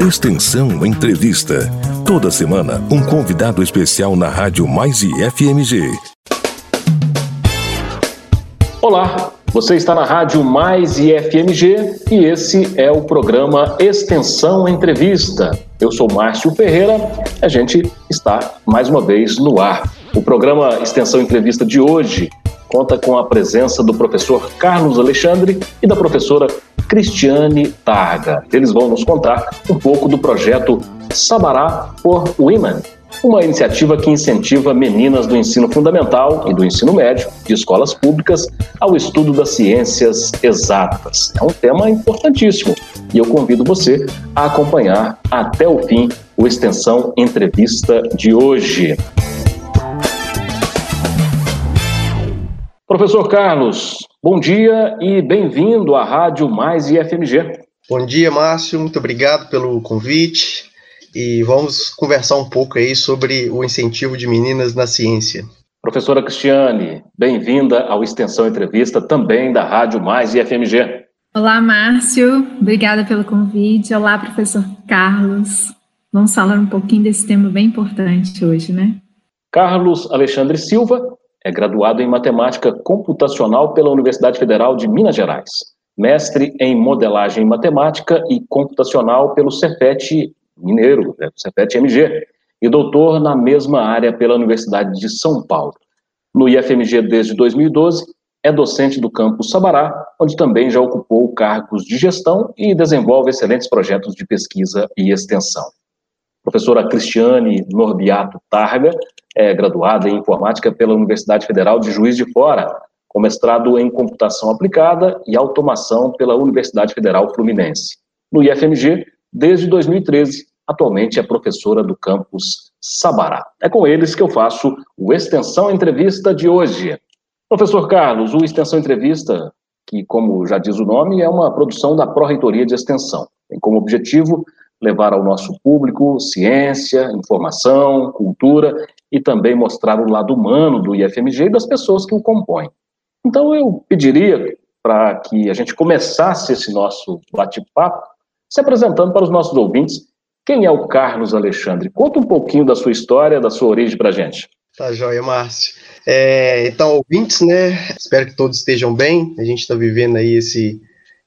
Extensão Entrevista. Toda semana, um convidado especial na Rádio Mais e FMG. Olá, você está na Rádio Mais e FMG e esse é o programa Extensão Entrevista. Eu sou Márcio Ferreira, a gente está mais uma vez no ar. O programa Extensão Entrevista de hoje conta com a presença do professor Carlos Alexandre e da professora Cristiane Targa. Eles vão nos contar um pouco do projeto Sabará for Women, uma iniciativa que incentiva meninas do ensino fundamental e do ensino médio de escolas públicas ao estudo das ciências exatas. É um tema importantíssimo e eu convido você a acompanhar até o fim o Extensão Entrevista de hoje. Professor Carlos, bom dia e bem-vindo à Rádio Mais IFMG. Bom dia, Márcio, muito obrigado pelo convite e vamos conversar um pouco aí sobre o incentivo de meninas na ciência. Professora Cristiane, bem-vinda ao Extensão Entrevista, também da Rádio Mais IFMG. Olá, Márcio, obrigada pelo convite. Olá, professor Carlos. Vamos falar um pouquinho desse tema bem importante hoje, né? Carlos Alexandre Silva é graduado em Matemática Computacional pela Universidade Federal de Minas Gerais, mestre em Modelagem Matemática e Computacional pelo Cefet Mineiro, né, Cefet MG, e doutor na mesma área pela Universidade de São Paulo. No IFMG desde 2012, é docente do campus Sabará, onde também já ocupou cargos de gestão e desenvolve excelentes projetos de pesquisa e extensão. Professora Cristiane Norbiato Targa é graduada em informática pela Universidade Federal de Juiz de Fora, com mestrado em computação aplicada e automação pela Universidade Federal Fluminense. No IFMG, desde 2013, atualmente é professora do campus Sabará. É com eles que eu faço o Extensão Entrevista de hoje. Professor Carlos, o Extensão Entrevista, que, como já diz o nome, é uma produção da Pró-Reitoria de Extensão. Tem como objetivo levar ao nosso público ciência, informação, cultura e também mostrar o lado humano do IFMG e das pessoas que o compõem. Então, eu pediria para que a gente começasse esse nosso bate-papo se apresentando para os nossos ouvintes. Quem é o Carlos Alexandre? Conta um pouquinho da sua história, da sua origem para a gente. Tá joia, Márcio. É, então, ouvintes, né? Espero que todos estejam bem. A gente está vivendo aí esse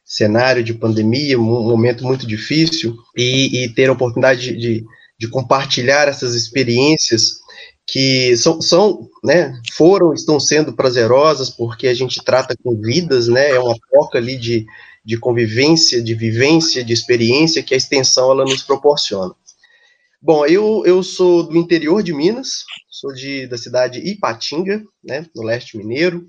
cenário de pandemia, um momento muito difícil, e, e ter a oportunidade de, de, compartilhar essas experiências que são, são, né, foram, estão sendo prazerosas, porque a gente trata com vidas, né, é uma troca ali de, de convivência, de vivência, de experiência que a extensão ela nos proporciona. Bom, eu, eu sou do interior de Minas, sou de, da cidade Ipatinga, né, no leste mineiro,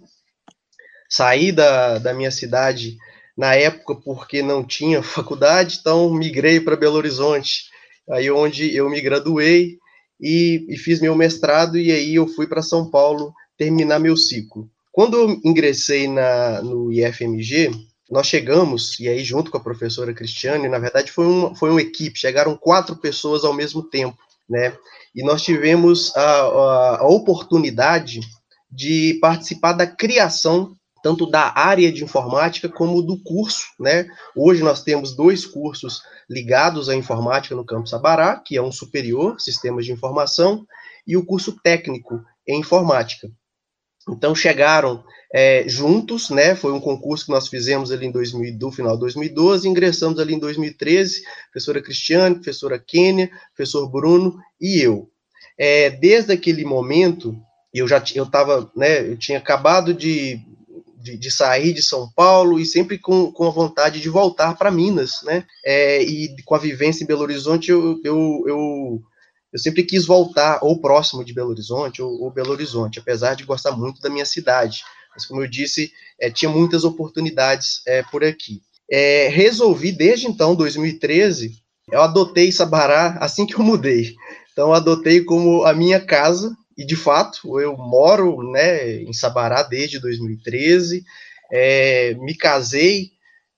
saí da, da minha cidade na época porque não tinha faculdade, então migrei para Belo Horizonte, aí onde eu me graduei e, e fiz meu mestrado e aí eu fui para São Paulo terminar meu ciclo. Quando eu ingressei na, no IFMG, nós chegamos, e aí junto com a professora Cristiane, na verdade foi, um, foi uma equipe, chegaram quatro pessoas ao mesmo tempo, né? E nós tivemos a, a, a oportunidade de participar da criação tanto da área de informática como do curso, né? Hoje nós temos dois cursos ligados à informática no campus Sabará, que é um superior, sistemas de informação, e o curso técnico em informática. Então chegaram é, juntos, né? Foi um concurso que nós fizemos ali em 2000, do final de 2012, ingressamos ali em 2013, professora Cristiane, professora Kênia, professor Bruno e eu. É, desde aquele momento, eu já eu né? Eu tinha acabado de de, de, sair de São Paulo e sempre com, com a vontade de voltar para Minas, né? É, e com a vivência em Belo Horizonte, eu, eu, eu, eu, sempre quis voltar ou próximo de Belo Horizonte ou, ou, Belo Horizonte, apesar de gostar muito da minha cidade. Mas, como eu disse, é, tinha muitas oportunidades é, por aqui. É, resolvi, desde então, 2013, eu adotei Sabará assim que eu mudei. Então, adotei como a minha casa, e de fato eu moro né, em Sabará desde 2013, é, me casei,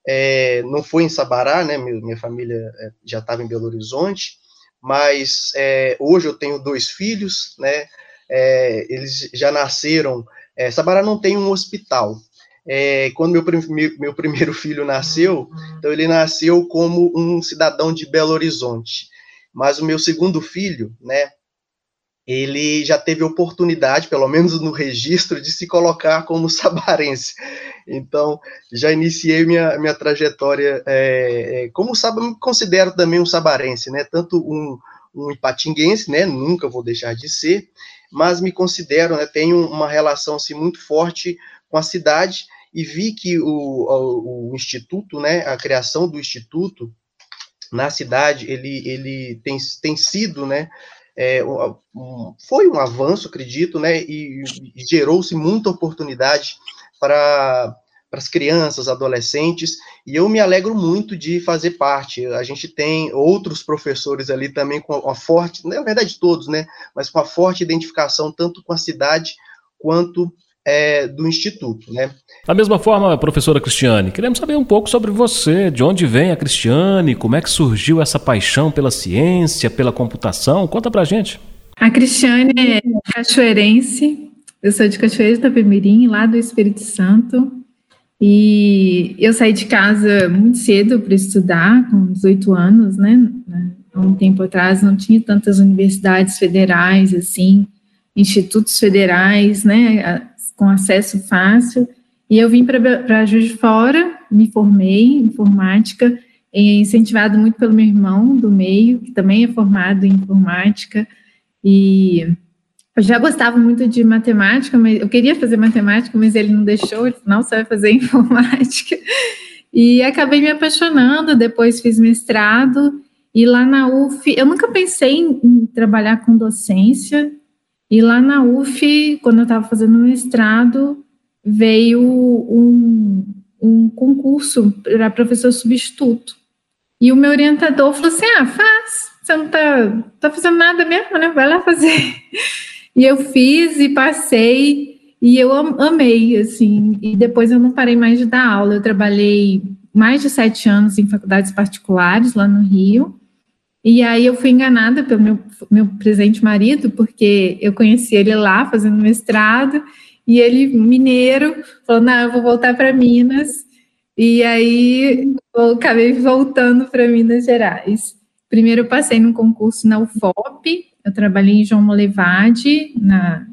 é, não foi em Sabará, né, minha, família é, já estava em Belo Horizonte, mas é, hoje eu tenho dois filhos, né, é, eles já nasceram, é, Sabará não tem um hospital, é, quando meu, meu primeiro filho nasceu, então ele nasceu como um cidadão de Belo Horizonte. Mas o meu segundo filho, né, ele já teve oportunidade, pelo menos no registro, de se colocar como sabarense. Então, já iniciei minha, minha trajetória é, é, como sabe, me considero também um sabarense, né? Tanto um, um ipatinguense, né? Nunca vou deixar de ser, mas me considero, né? Tenho uma relação assim, muito forte com a cidade e vi que o, o, o instituto, né? A criação do instituto na cidade, ele, ele tem, tem sido, né? É, um, foi um avanço, acredito, né? E, e gerou-se muita oportunidade para as crianças, adolescentes, e eu me alegro muito de fazer parte. A gente tem outros professores ali também com uma forte, na verdade todos, né, mas com uma forte identificação tanto com a cidade quanto é, do Instituto, né. Da mesma forma, professora Cristiane, queremos saber um pouco sobre você, de onde vem a Cristiane, como é que surgiu essa paixão pela ciência, pela computação, conta pra gente. A Cristiane é cachoeirense, eu sou de Cachoeira de Itapemirim, lá do Espírito Santo. E eu saí de casa muito cedo para estudar, com 18 anos, né? Há um tempo atrás não tinha tantas universidades federais, assim, institutos federais, né? Com acesso fácil. E eu vim para Juiz de Fora, me formei em informática, incentivado muito pelo meu irmão do meio, que também é formado em informática. E eu já gostava muito de matemática, mas eu queria fazer matemática, mas ele não deixou, ele não, você vai fazer informática. E acabei me apaixonando, depois fiz mestrado, e lá na UF, eu nunca pensei em, em trabalhar com docência, e lá na UF, quando eu estava fazendo mestrado, veio um, um concurso para professor substituto. E o meu orientador falou assim: ah, faz, você não está tá fazendo nada mesmo, né? Vai lá fazer. E eu fiz e passei e eu amei, assim. E depois eu não parei mais de dar aula. Eu trabalhei mais de sete anos em faculdades particulares lá no Rio. E aí eu fui enganada pelo meu, meu presente marido, porque eu conheci ele lá fazendo mestrado, e ele, mineiro, falou: não, eu vou voltar para Minas. E aí eu acabei voltando para Minas Gerais. Primeiro eu passei num concurso na UFOP, eu trabalhei em João Molevade, na,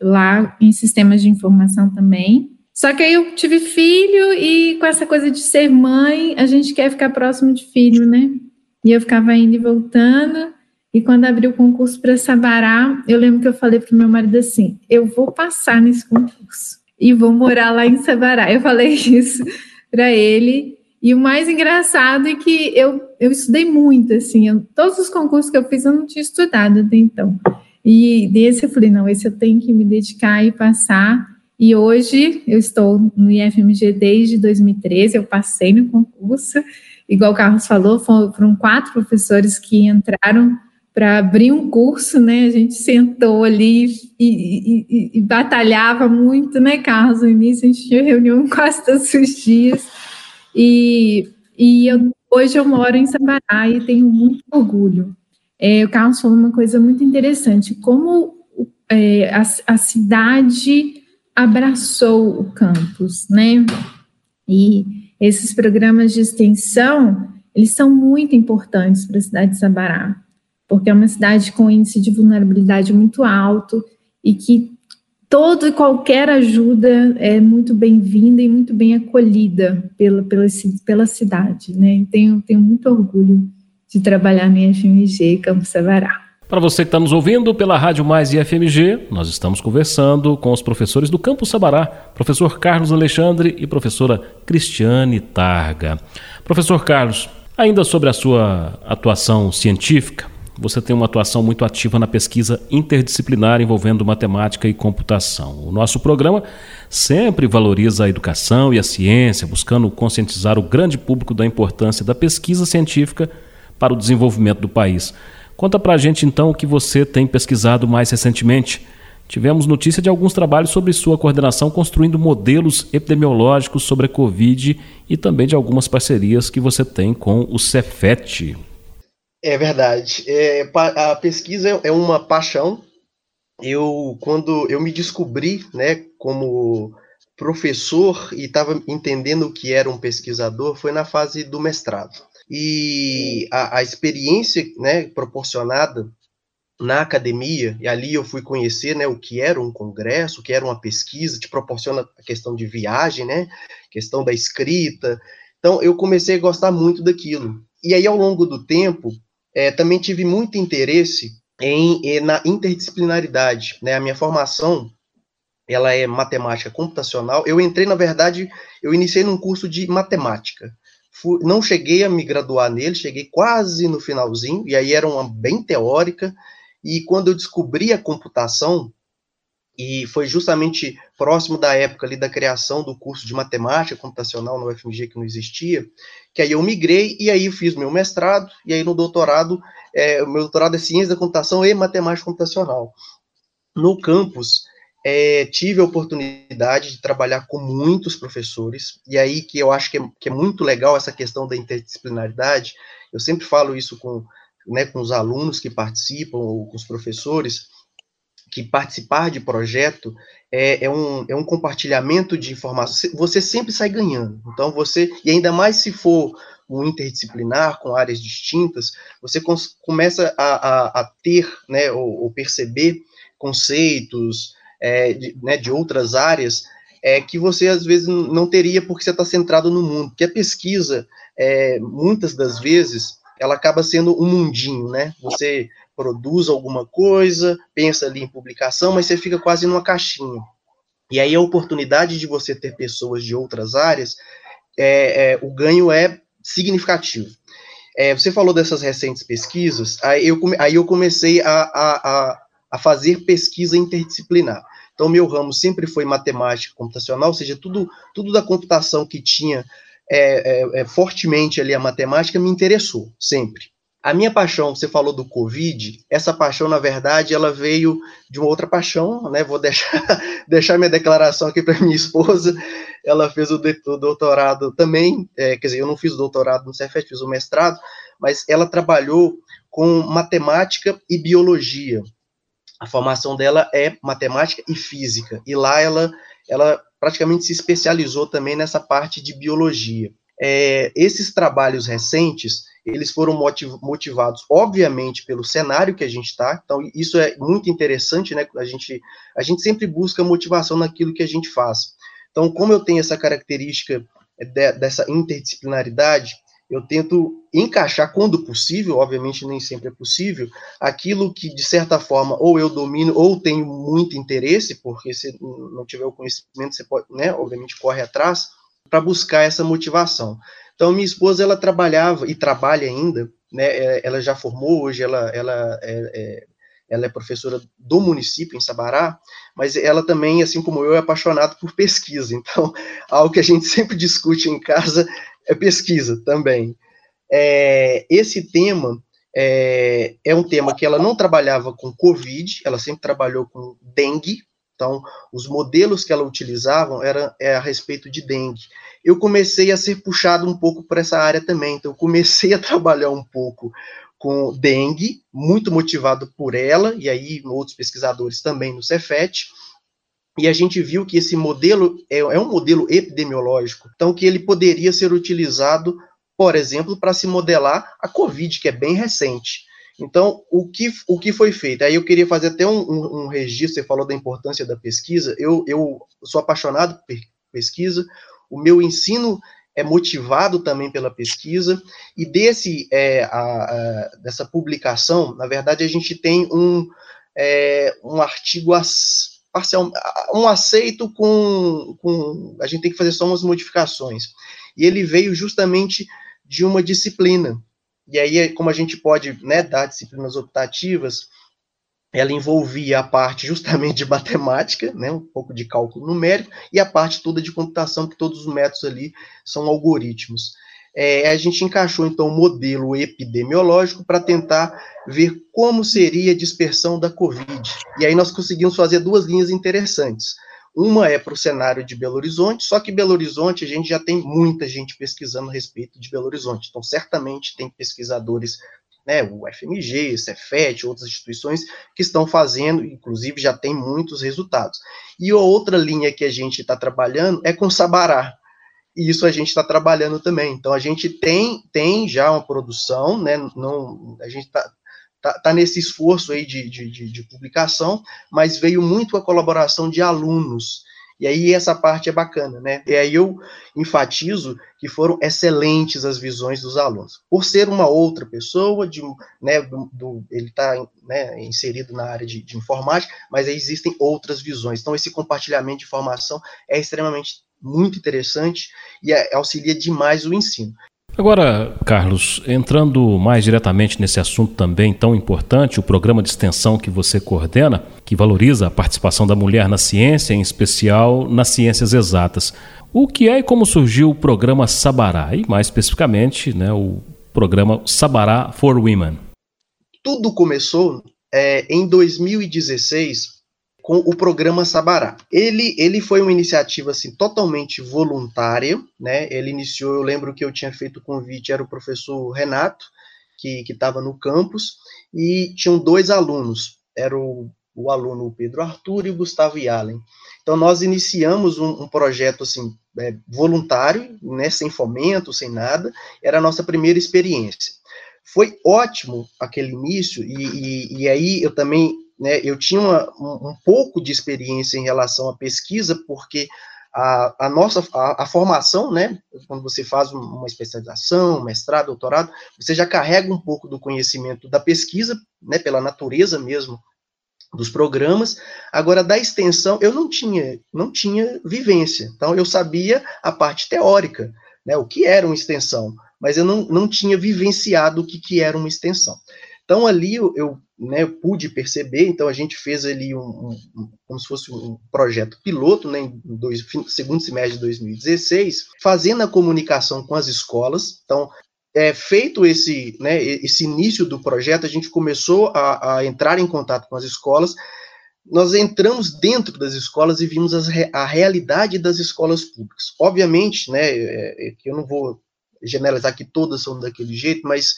lá em sistemas de informação também. Só que aí eu tive filho e com essa coisa de ser mãe, a gente quer ficar próximo de filho, né? E eu ficava indo e voltando. E quando abriu o concurso para Sabará, eu lembro que eu falei para meu marido assim: eu vou passar nesse concurso e vou morar lá em Sabará. Eu falei isso para ele. E o mais engraçado é que eu, eu estudei muito, assim, eu, todos os concursos que eu fiz eu não tinha estudado até então. E desse eu falei, não, esse eu tenho que me dedicar e passar. E hoje eu estou no IFMG desde 2013, eu passei no concurso, igual o Carlos falou, foram quatro professores que entraram para abrir um curso, né? A gente sentou ali e, e, e, e, batalhava muito, né, Carlos? No início a gente tinha reunião quase todos os dias. E, e eu, hoje eu moro em Sabará e tenho muito orgulho. É, o Carlos falou uma coisa muito interessante, como é, a, a cidade abraçou o campus, né? E esses programas de extensão, eles são muito importantes para a cidade de Sabará, porque é uma cidade com índice de vulnerabilidade muito alto e que toda e qualquer ajuda é muito bem-vinda e muito bem acolhida pela, pela, pela cidade. Né? Tenho, tenho muito orgulho de trabalhar no IFMG Campo Savará. Para você que está nos ouvindo pela Rádio Mais IFMG, nós estamos conversando com os professores do Campo Sabará, professor Carlos Alexandre e professora Cristiane Targa. Professor Carlos, ainda sobre a sua atuação científica, você tem uma atuação muito ativa na pesquisa interdisciplinar envolvendo matemática e computação. O nosso programa sempre valoriza a educação e a ciência, buscando conscientizar o grande público da importância da pesquisa científica para o desenvolvimento do país. Conta pra gente então o que você tem pesquisado mais recentemente. Tivemos notícia de alguns trabalhos sobre sua coordenação construindo modelos epidemiológicos sobre a Covid e também de algumas parcerias que você tem com o Cefet. É verdade. É, a pesquisa é uma paixão. Eu, quando eu me descobri, né, como professor e estava entendendo o que era um pesquisador foi na fase do mestrado. E a, a experiência né, proporcionada na academia, e ali eu fui conhecer né, o que era um congresso, o que era uma pesquisa, te proporciona a questão de viagem, né, questão da escrita. Então, eu comecei a gostar muito daquilo. E aí, ao longo do tempo, é, também tive muito interesse em, em, na interdisciplinaridade. Né? A minha formação ela é matemática computacional. Eu entrei, na verdade, eu iniciei num curso de matemática. Fui, não cheguei a me graduar nele, cheguei quase no finalzinho, e aí era uma bem teórica, e quando eu descobri a computação, e foi justamente próximo da época ali da criação do curso de matemática computacional no UFMG que não existia, que aí eu migrei e aí fiz meu mestrado e aí no doutorado, é, meu doutorado é ciência da computação e matemática computacional. No campus, é, tive a oportunidade de trabalhar com muitos professores, e aí que eu acho que é, que é muito legal essa questão da interdisciplinaridade, eu sempre falo isso com, né, com os alunos que participam, ou com os professores, que participar de projeto é, é, um, é um compartilhamento de informações, você sempre sai ganhando. Então, você, e ainda mais se for um interdisciplinar, com áreas distintas, você começa a, a, a, ter, né, ou, ou perceber conceitos é, de, né, de outras áreas é, que você, às vezes, não teria porque você está centrado no mundo. Porque a pesquisa, é, muitas das vezes, ela acaba sendo um mundinho, né? Você produz alguma coisa, pensa ali em publicação, mas você fica quase numa caixinha. E aí a oportunidade de você ter pessoas de outras áreas, é, é, o ganho é significativo. É, você falou dessas recentes pesquisas, aí eu, aí eu comecei a, a, a, fazer pesquisa interdisciplinar. Então, meu ramo sempre foi matemática computacional, ou seja, tudo, tudo da computação que tinha é, é, é fortemente ali a matemática me interessou, sempre. A minha paixão, você falou do Covid, essa paixão, na verdade, ela veio de uma outra paixão, né? Vou deixar, deixar minha declaração aqui para minha esposa. Ela fez o, doutorado também, é, quer dizer, eu não fiz o doutorado no Cefet, fiz o mestrado, mas ela trabalhou com matemática e biologia. A formação dela é matemática e física, e lá ela, ela praticamente se especializou também nessa parte de biologia. É, esses trabalhos recentes, eles foram motiv motivados, obviamente, pelo cenário que a gente está, então isso é muito interessante, né, a gente, a gente sempre busca motivação naquilo que a gente faz. Então, como eu tenho essa característica de, dessa interdisciplinaridade, eu tento encaixar, quando possível, obviamente nem sempre é possível, aquilo que, de certa forma, ou eu domino, ou tenho muito interesse, porque se não tiver o conhecimento, você pode, né, obviamente, corre atrás, para buscar essa motivação. Então, minha esposa, ela trabalhava e trabalha ainda, né, é, ela já formou, hoje ela, ela, é, é, ela é professora do município, em Sabará, mas ela também, assim como eu, é apaixonada por pesquisa. Então, algo que a gente sempre discute em casa é pesquisa também. É, esse tema é, é um tema que ela não trabalhava com Covid, ela sempre trabalhou com dengue, então, os modelos que ela utilizavam era é, a respeito de dengue. Eu comecei a ser puxado um pouco por essa área também, então eu comecei a trabalhar um pouco com dengue, muito motivado por ela, e aí outros pesquisadores também no Cefet, e a gente viu que esse modelo é, é um modelo epidemiológico, então que ele poderia ser utilizado, por exemplo, para se modelar a Covid, que é bem recente. Então, o que, o que foi feito? Aí eu queria fazer até um, um, um registro, você falou da importância da pesquisa, eu, eu sou apaixonado por pesquisa, o meu ensino é motivado também pela pesquisa, e desse, é, a, a, dessa publicação, na verdade, a gente tem um, é, um artigo as, parcial, um aceito com, com, a gente tem que fazer só umas modificações, e ele veio justamente de uma disciplina, e aí, como a gente pode né, dar disciplinas optativas, ela envolvia a parte justamente de matemática, né, um pouco de cálculo numérico, e a parte toda de computação, que todos os métodos ali são algoritmos. É, a gente encaixou, então, o um modelo epidemiológico para tentar ver como seria a dispersão da Covid. E aí nós conseguimos fazer duas linhas interessantes. Uma é para o cenário de Belo Horizonte, só que Belo Horizonte a gente já tem muita gente pesquisando a respeito de Belo Horizonte. Então, certamente tem pesquisadores né, o FMG, o Cefet, outras instituições que estão fazendo, inclusive já tem muitos resultados. E outra linha que a gente está trabalhando é com Sabará, e isso a gente está trabalhando também. Então a gente tem, tem já uma produção, né? Não, a gente está tá, tá, nesse esforço aí de, de, de, de, publicação, mas veio muito a colaboração de alunos. E aí essa parte é bacana, né? E aí eu enfatizo que foram excelentes as visões dos alunos. Por ser uma outra pessoa, de, né, do, do ele está né, inserido na área de, de informática, mas existem outras visões. Então esse compartilhamento de informação é extremamente muito interessante e auxilia demais o ensino. Agora, Carlos, entrando mais diretamente nesse assunto também tão importante, o programa de extensão que você coordena, que valoriza a participação da mulher na ciência, em especial nas ciências exatas. O que é e como surgiu o programa Sabará, e mais especificamente, né, o programa Sabará for Women? Tudo começou é, em 2016 com o programa Sabará. Ele, ele foi uma iniciativa assim totalmente voluntária, né? Ele iniciou, eu lembro que eu tinha feito o convite, era o professor Renato, que estava no campus, e tinham dois alunos, era o, o aluno Pedro Arthur e o Gustavo Yalen. Então nós iniciamos um, um projeto assim é, voluntário, né, sem fomento, sem nada, era a nossa primeira experiência. Foi ótimo aquele início, e, e, e aí eu também né, eu tinha uma, um, um, pouco de experiência em relação à pesquisa, porque a, a nossa a, a, formação, né, quando você faz uma especialização, mestrado, doutorado, você já carrega um pouco do conhecimento da pesquisa, né, pela natureza mesmo dos programas. Agora da extensão eu não tinha não tinha vivência, então eu sabia a parte teórica, né, o que era uma extensão, mas eu não, não tinha vivenciado o que, que era uma extensão. Então ali eu, eu né, eu pude perceber, então a gente fez ali um, um, como se fosse um projeto piloto, né, em dois, segundo semestre de 2016, fazendo a comunicação com as escolas, então é, feito esse, né, esse início do projeto, a gente começou a, a, entrar em contato com as escolas, nós entramos dentro das escolas e vimos a realidade das escolas públicas. Obviamente, né, é, é, eu não vou generalizar que todas são daquele jeito, mas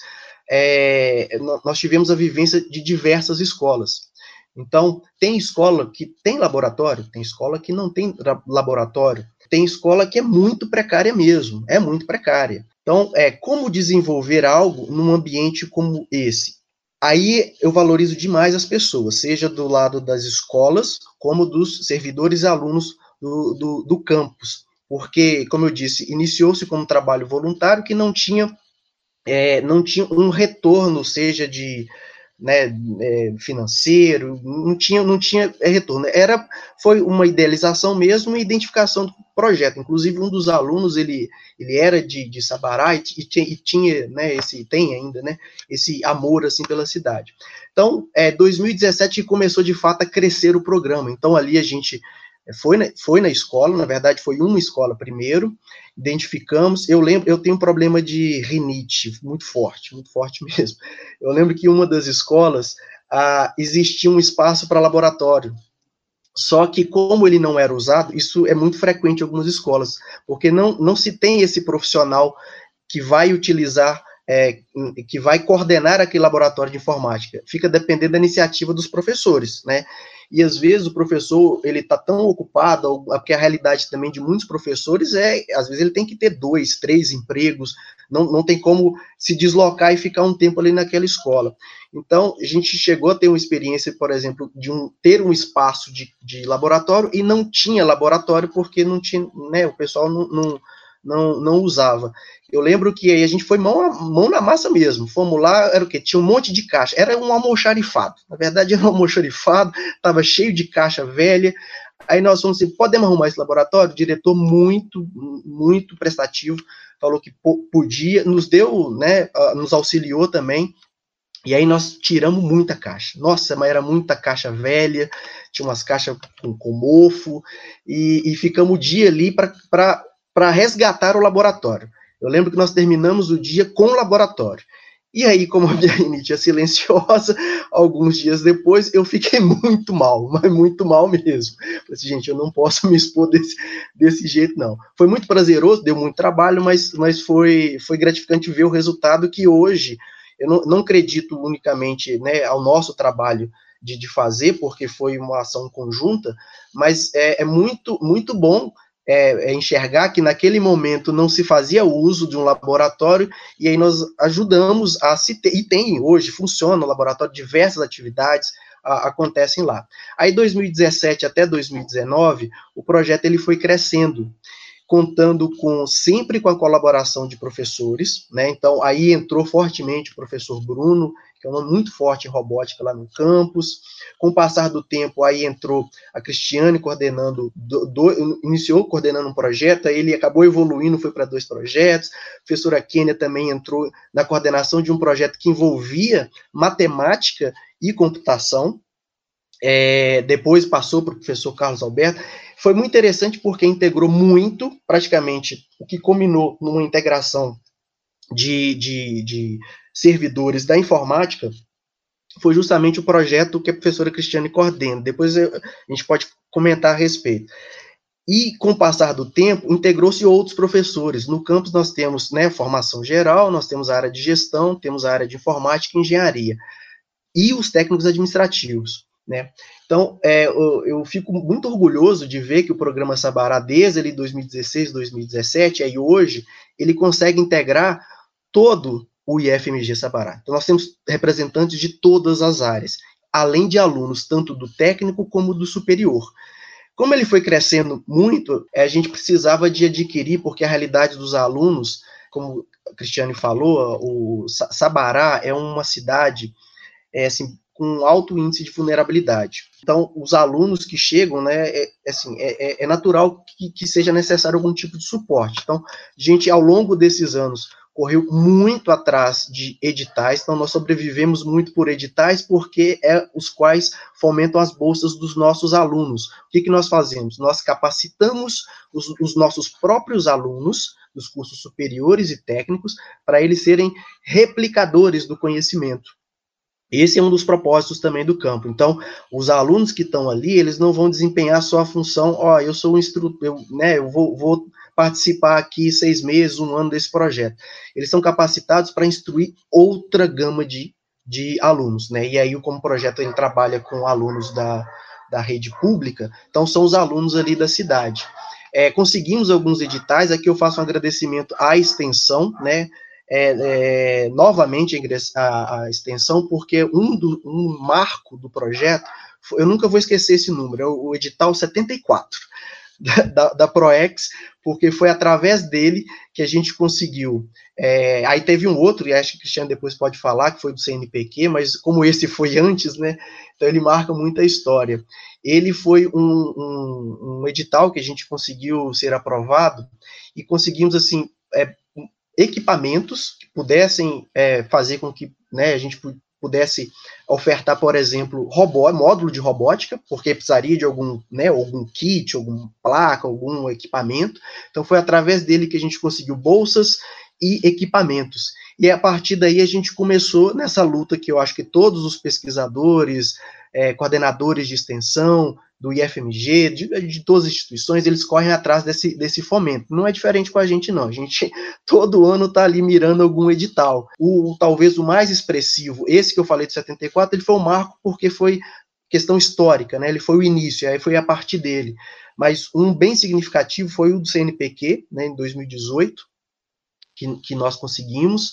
é, nós tivemos a vivência de diversas escolas. Então, tem escola que tem laboratório, tem escola que não tem laboratório, tem escola que é muito precária mesmo, é muito precária. Então, é como desenvolver algo num ambiente como esse? Aí eu valorizo demais as pessoas, seja do lado das escolas, como dos servidores e alunos do, do, do campus. Porque, como eu disse, iniciou-se como um trabalho voluntário que não tinha é, não tinha um retorno, seja de né, é, financeiro, não tinha, não tinha retorno. Era, foi uma idealização mesmo e identificação do projeto. Inclusive, um dos alunos, ele, ele era de, de Sabará e, tinha, e tinha, né, esse, tem ainda, né, esse amor, assim, pela cidade. Então, é, 2017 começou, de fato, a crescer o programa. Então, ali a gente foi na, foi na escola, na verdade foi uma escola primeiro, identificamos, eu lembro, eu tenho um problema de rinite muito forte, muito forte mesmo. Eu lembro que uma das escolas ah, existia um espaço para laboratório, só que como ele não era usado, isso é muito frequente em algumas escolas, porque não, não se tem esse profissional que vai utilizar é, que vai coordenar aquele laboratório de informática. Fica dependendo da iniciativa dos professores, né? e às vezes o professor ele está tão ocupado, porque a realidade também de muitos professores é, às vezes ele tem que ter dois, três empregos, não, não tem como se deslocar e ficar um tempo ali naquela escola. Então, a gente chegou a ter uma experiência, por exemplo, de um, ter um espaço de, de laboratório e não tinha laboratório porque não tinha, né, o pessoal não, não não, não usava. Eu lembro que aí a gente foi mão, mão na massa mesmo. Fomos lá, era o quê? Tinha um monte de caixa. Era um almoxarifado. Na verdade, era um almoxarifado, estava cheio de caixa velha. Aí nós fomos assim, podemos arrumar esse laboratório? O diretor muito, muito prestativo, falou que podia, nos deu, né, nos auxiliou também, e aí nós tiramos muita caixa. Nossa, mas era muita caixa velha, tinha umas caixas com, com mofo, e, e ficamos o dia ali para para resgatar o laboratório. Eu lembro que nós terminamos o dia com o laboratório. E aí, como a minha rinite é silenciosa, alguns dias depois eu fiquei muito mal, mas muito mal mesmo. Falei assim, gente, eu não posso me expor desse, desse jeito, não. Foi muito prazeroso, deu muito trabalho, mas, mas foi, foi gratificante ver o resultado que hoje eu não, não acredito unicamente né, ao nosso trabalho de, de fazer, porque foi uma ação conjunta, mas é, é muito, muito bom é, é, enxergar que naquele momento não se fazia uso de um laboratório, e aí nós ajudamos a se ter, e tem hoje, funciona o laboratório, diversas atividades a, acontecem lá. Aí 2017 até 2019, o projeto ele foi crescendo, contando com sempre com a colaboração de professores, né? Então aí entrou fortemente o professor Bruno, que é um nome muito forte em robótica lá no campus. Com o passar do tempo, aí entrou a Cristiane coordenando, do, do, iniciou coordenando um projeto, aí ele acabou evoluindo, foi para dois projetos. A professora Kênia também entrou na coordenação de um projeto que envolvia matemática e computação. É, depois passou para o professor Carlos Alberto. Foi muito interessante porque integrou muito, praticamente, o que culminou numa integração de, de, de servidores da informática foi justamente o projeto que a professora Cristiane coordena. Depois eu, a gente pode comentar a respeito. E, com o passar do tempo, integrou-se outros professores. No campus, nós temos né, formação geral, nós temos a área de gestão, temos a área de informática e engenharia. E os técnicos administrativos. Né? Então, é, eu, eu, fico muito orgulhoso de ver que o programa Sabará, desde ali 2016, 2017, aí hoje, ele consegue integrar todo o IFMG Sabará. Então, nós temos representantes de todas as áreas, além de alunos, tanto do técnico como do superior. Como ele foi crescendo muito, a gente precisava de adquirir, porque a realidade dos alunos, como a Cristiane falou, o Sabará é uma cidade é, assim, com alto índice de vulnerabilidade. Então, os alunos que chegam, né, é, assim, é, é, é natural que, que seja necessário algum tipo de suporte. Então, a gente, ao longo desses anos, correu muito atrás de editais, então nós sobrevivemos muito por editais, porque é os quais fomentam as bolsas dos nossos alunos. O que, que nós fazemos? Nós capacitamos os, os nossos próprios alunos dos cursos superiores e técnicos para eles serem replicadores do conhecimento. Esse é um dos propósitos também do campo. Então, os alunos que estão ali, eles não vão desempenhar só a função, ó, oh, eu sou um instrutor, eu, né, eu vou, vou participar aqui seis meses, um ano desse projeto. Eles são capacitados para instruir outra gama de, de alunos, né? E aí, como projeto ele trabalha com alunos da, da rede pública, então são os alunos ali da cidade. É, conseguimos alguns editais, aqui eu faço um agradecimento à extensão, né? É, é, novamente a, a, extensão, porque um, do, um marco do projeto, eu nunca vou esquecer esse número, é o, o edital 74 da, da, ProEx, porque foi através dele que a gente conseguiu. É, aí teve um outro, e acho que o Cristiano depois pode falar, que foi do CNPq, mas como esse foi antes, né? Então ele marca muita história. Ele foi um, um, um edital que a gente conseguiu ser aprovado e conseguimos, assim, é, equipamentos que pudessem é, fazer com que né, a gente pudesse ofertar, por exemplo, robô, módulo de robótica, porque precisaria de algum, né, algum kit, alguma placa, algum equipamento. Então foi através dele que a gente conseguiu bolsas e equipamentos. E a partir daí a gente começou nessa luta que eu acho que todos os pesquisadores, é, coordenadores de extensão, do IFMG, de, de, todas as instituições, eles correm atrás desse, desse fomento. Não é diferente com a gente, não. A gente todo ano está ali mirando algum edital. O, talvez o mais expressivo, esse que eu falei de 74, ele foi um marco porque foi questão histórica, né? Ele foi o início, aí foi a partir dele. Mas um bem significativo foi o do CNPq, né, em 2018, que, que nós conseguimos,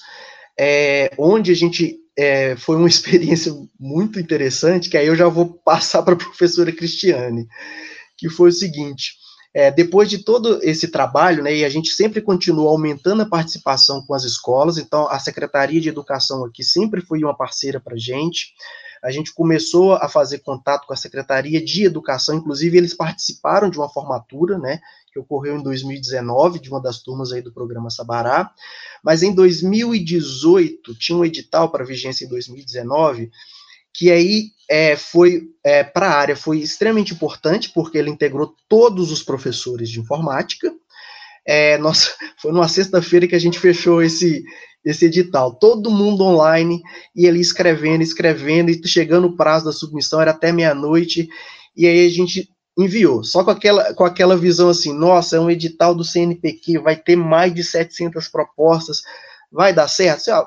é, onde a gente é, foi uma experiência muito interessante, que aí eu já vou passar para a professora Cristiane, que foi o seguinte, é, depois de todo esse trabalho, né, e a gente sempre continua aumentando a participação com as escolas, então a Secretaria de Educação aqui sempre foi uma parceira para a gente, a gente começou a fazer contato com a Secretaria de Educação, inclusive eles participaram de uma formatura, né, que ocorreu em 2019, de uma das turmas aí do programa Sabará, mas em 2018 tinha um edital para vigência em 2019, que aí é, foi é, para a área foi extremamente importante, porque ele integrou todos os professores de informática. É, foi numa sexta-feira que a gente fechou esse, esse edital. Todo mundo online, e ele escrevendo, escrevendo, e chegando o prazo da submissão, era até meia-noite, e aí a gente enviou, só com aquela, com aquela visão assim, nossa, é um edital do CNPq, vai ter mais de 700 propostas, vai dar certo? Assim, ó,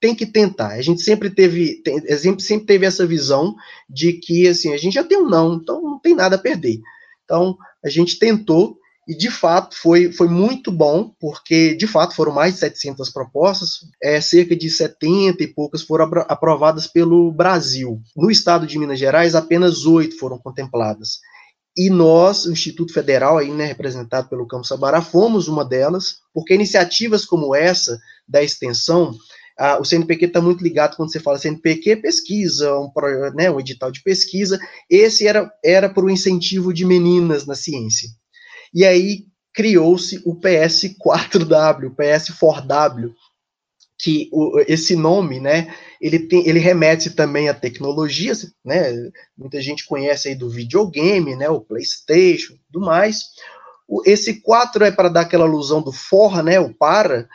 tem que tentar. A gente sempre teve, tem, a gente sempre teve essa visão de que assim, a gente já tem um não, então não tem nada a perder. Então, a gente tentou e de fato foi, foi muito bom, porque de fato foram mais de 700 propostas, é, cerca de 70 e poucas foram aprovadas pelo Brasil. No estado de Minas Gerais, apenas oito foram contempladas. E nós, o Instituto Federal, aí, né, representado pelo Campo Sabará, fomos uma delas, porque iniciativas como essa da extensão, ah, o CNPq está muito ligado quando você fala CNPq, pesquisa, um, né, um edital de pesquisa, esse era, era para o incentivo de meninas na ciência. E aí criou-se o PS4W, o PS4W, que o, esse nome, né, ele, tem, ele remete também a tecnologias, né, muita gente conhece aí do videogame, né, o Playstation, tudo mais. O, esse 4 é para dar aquela alusão do for, né, o para,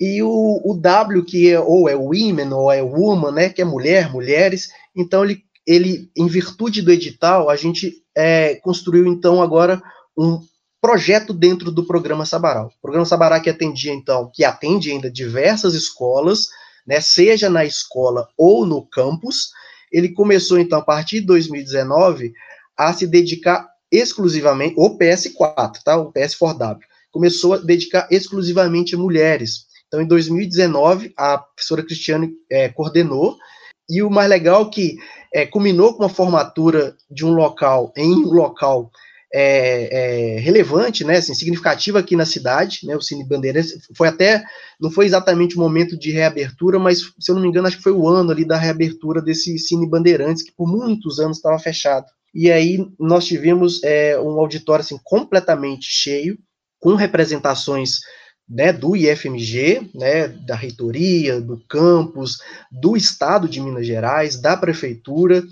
e o, o W, que é, ou é women, ou é woman, né, que é mulher, mulheres, então ele, ele em virtude do edital, a gente é, construiu então agora um projeto dentro do programa Sabará. O programa Sabará que atendia, então, que atende ainda diversas escolas, né, seja na escola ou no campus, ele começou, então, a partir de 2019, a se dedicar exclusivamente, o PS4, tá, o PS4W, começou a dedicar exclusivamente a mulheres. Então, em 2019, a professora Cristiane é, coordenou, e o mais legal é que é, culminou com uma formatura de um local, em um local é, é, relevante, né, assim, significativa aqui na cidade, né, o Cine Bandeirantes, foi até, não foi exatamente o momento de reabertura, mas, se eu não me engano, acho que foi o ano ali da reabertura desse Cine Bandeirantes, que por muitos anos estava fechado. E aí nós tivemos é, um auditório, assim, completamente cheio, com representações né, do IFMG, né, da reitoria, do campus, do estado de Minas Gerais, da prefeitura,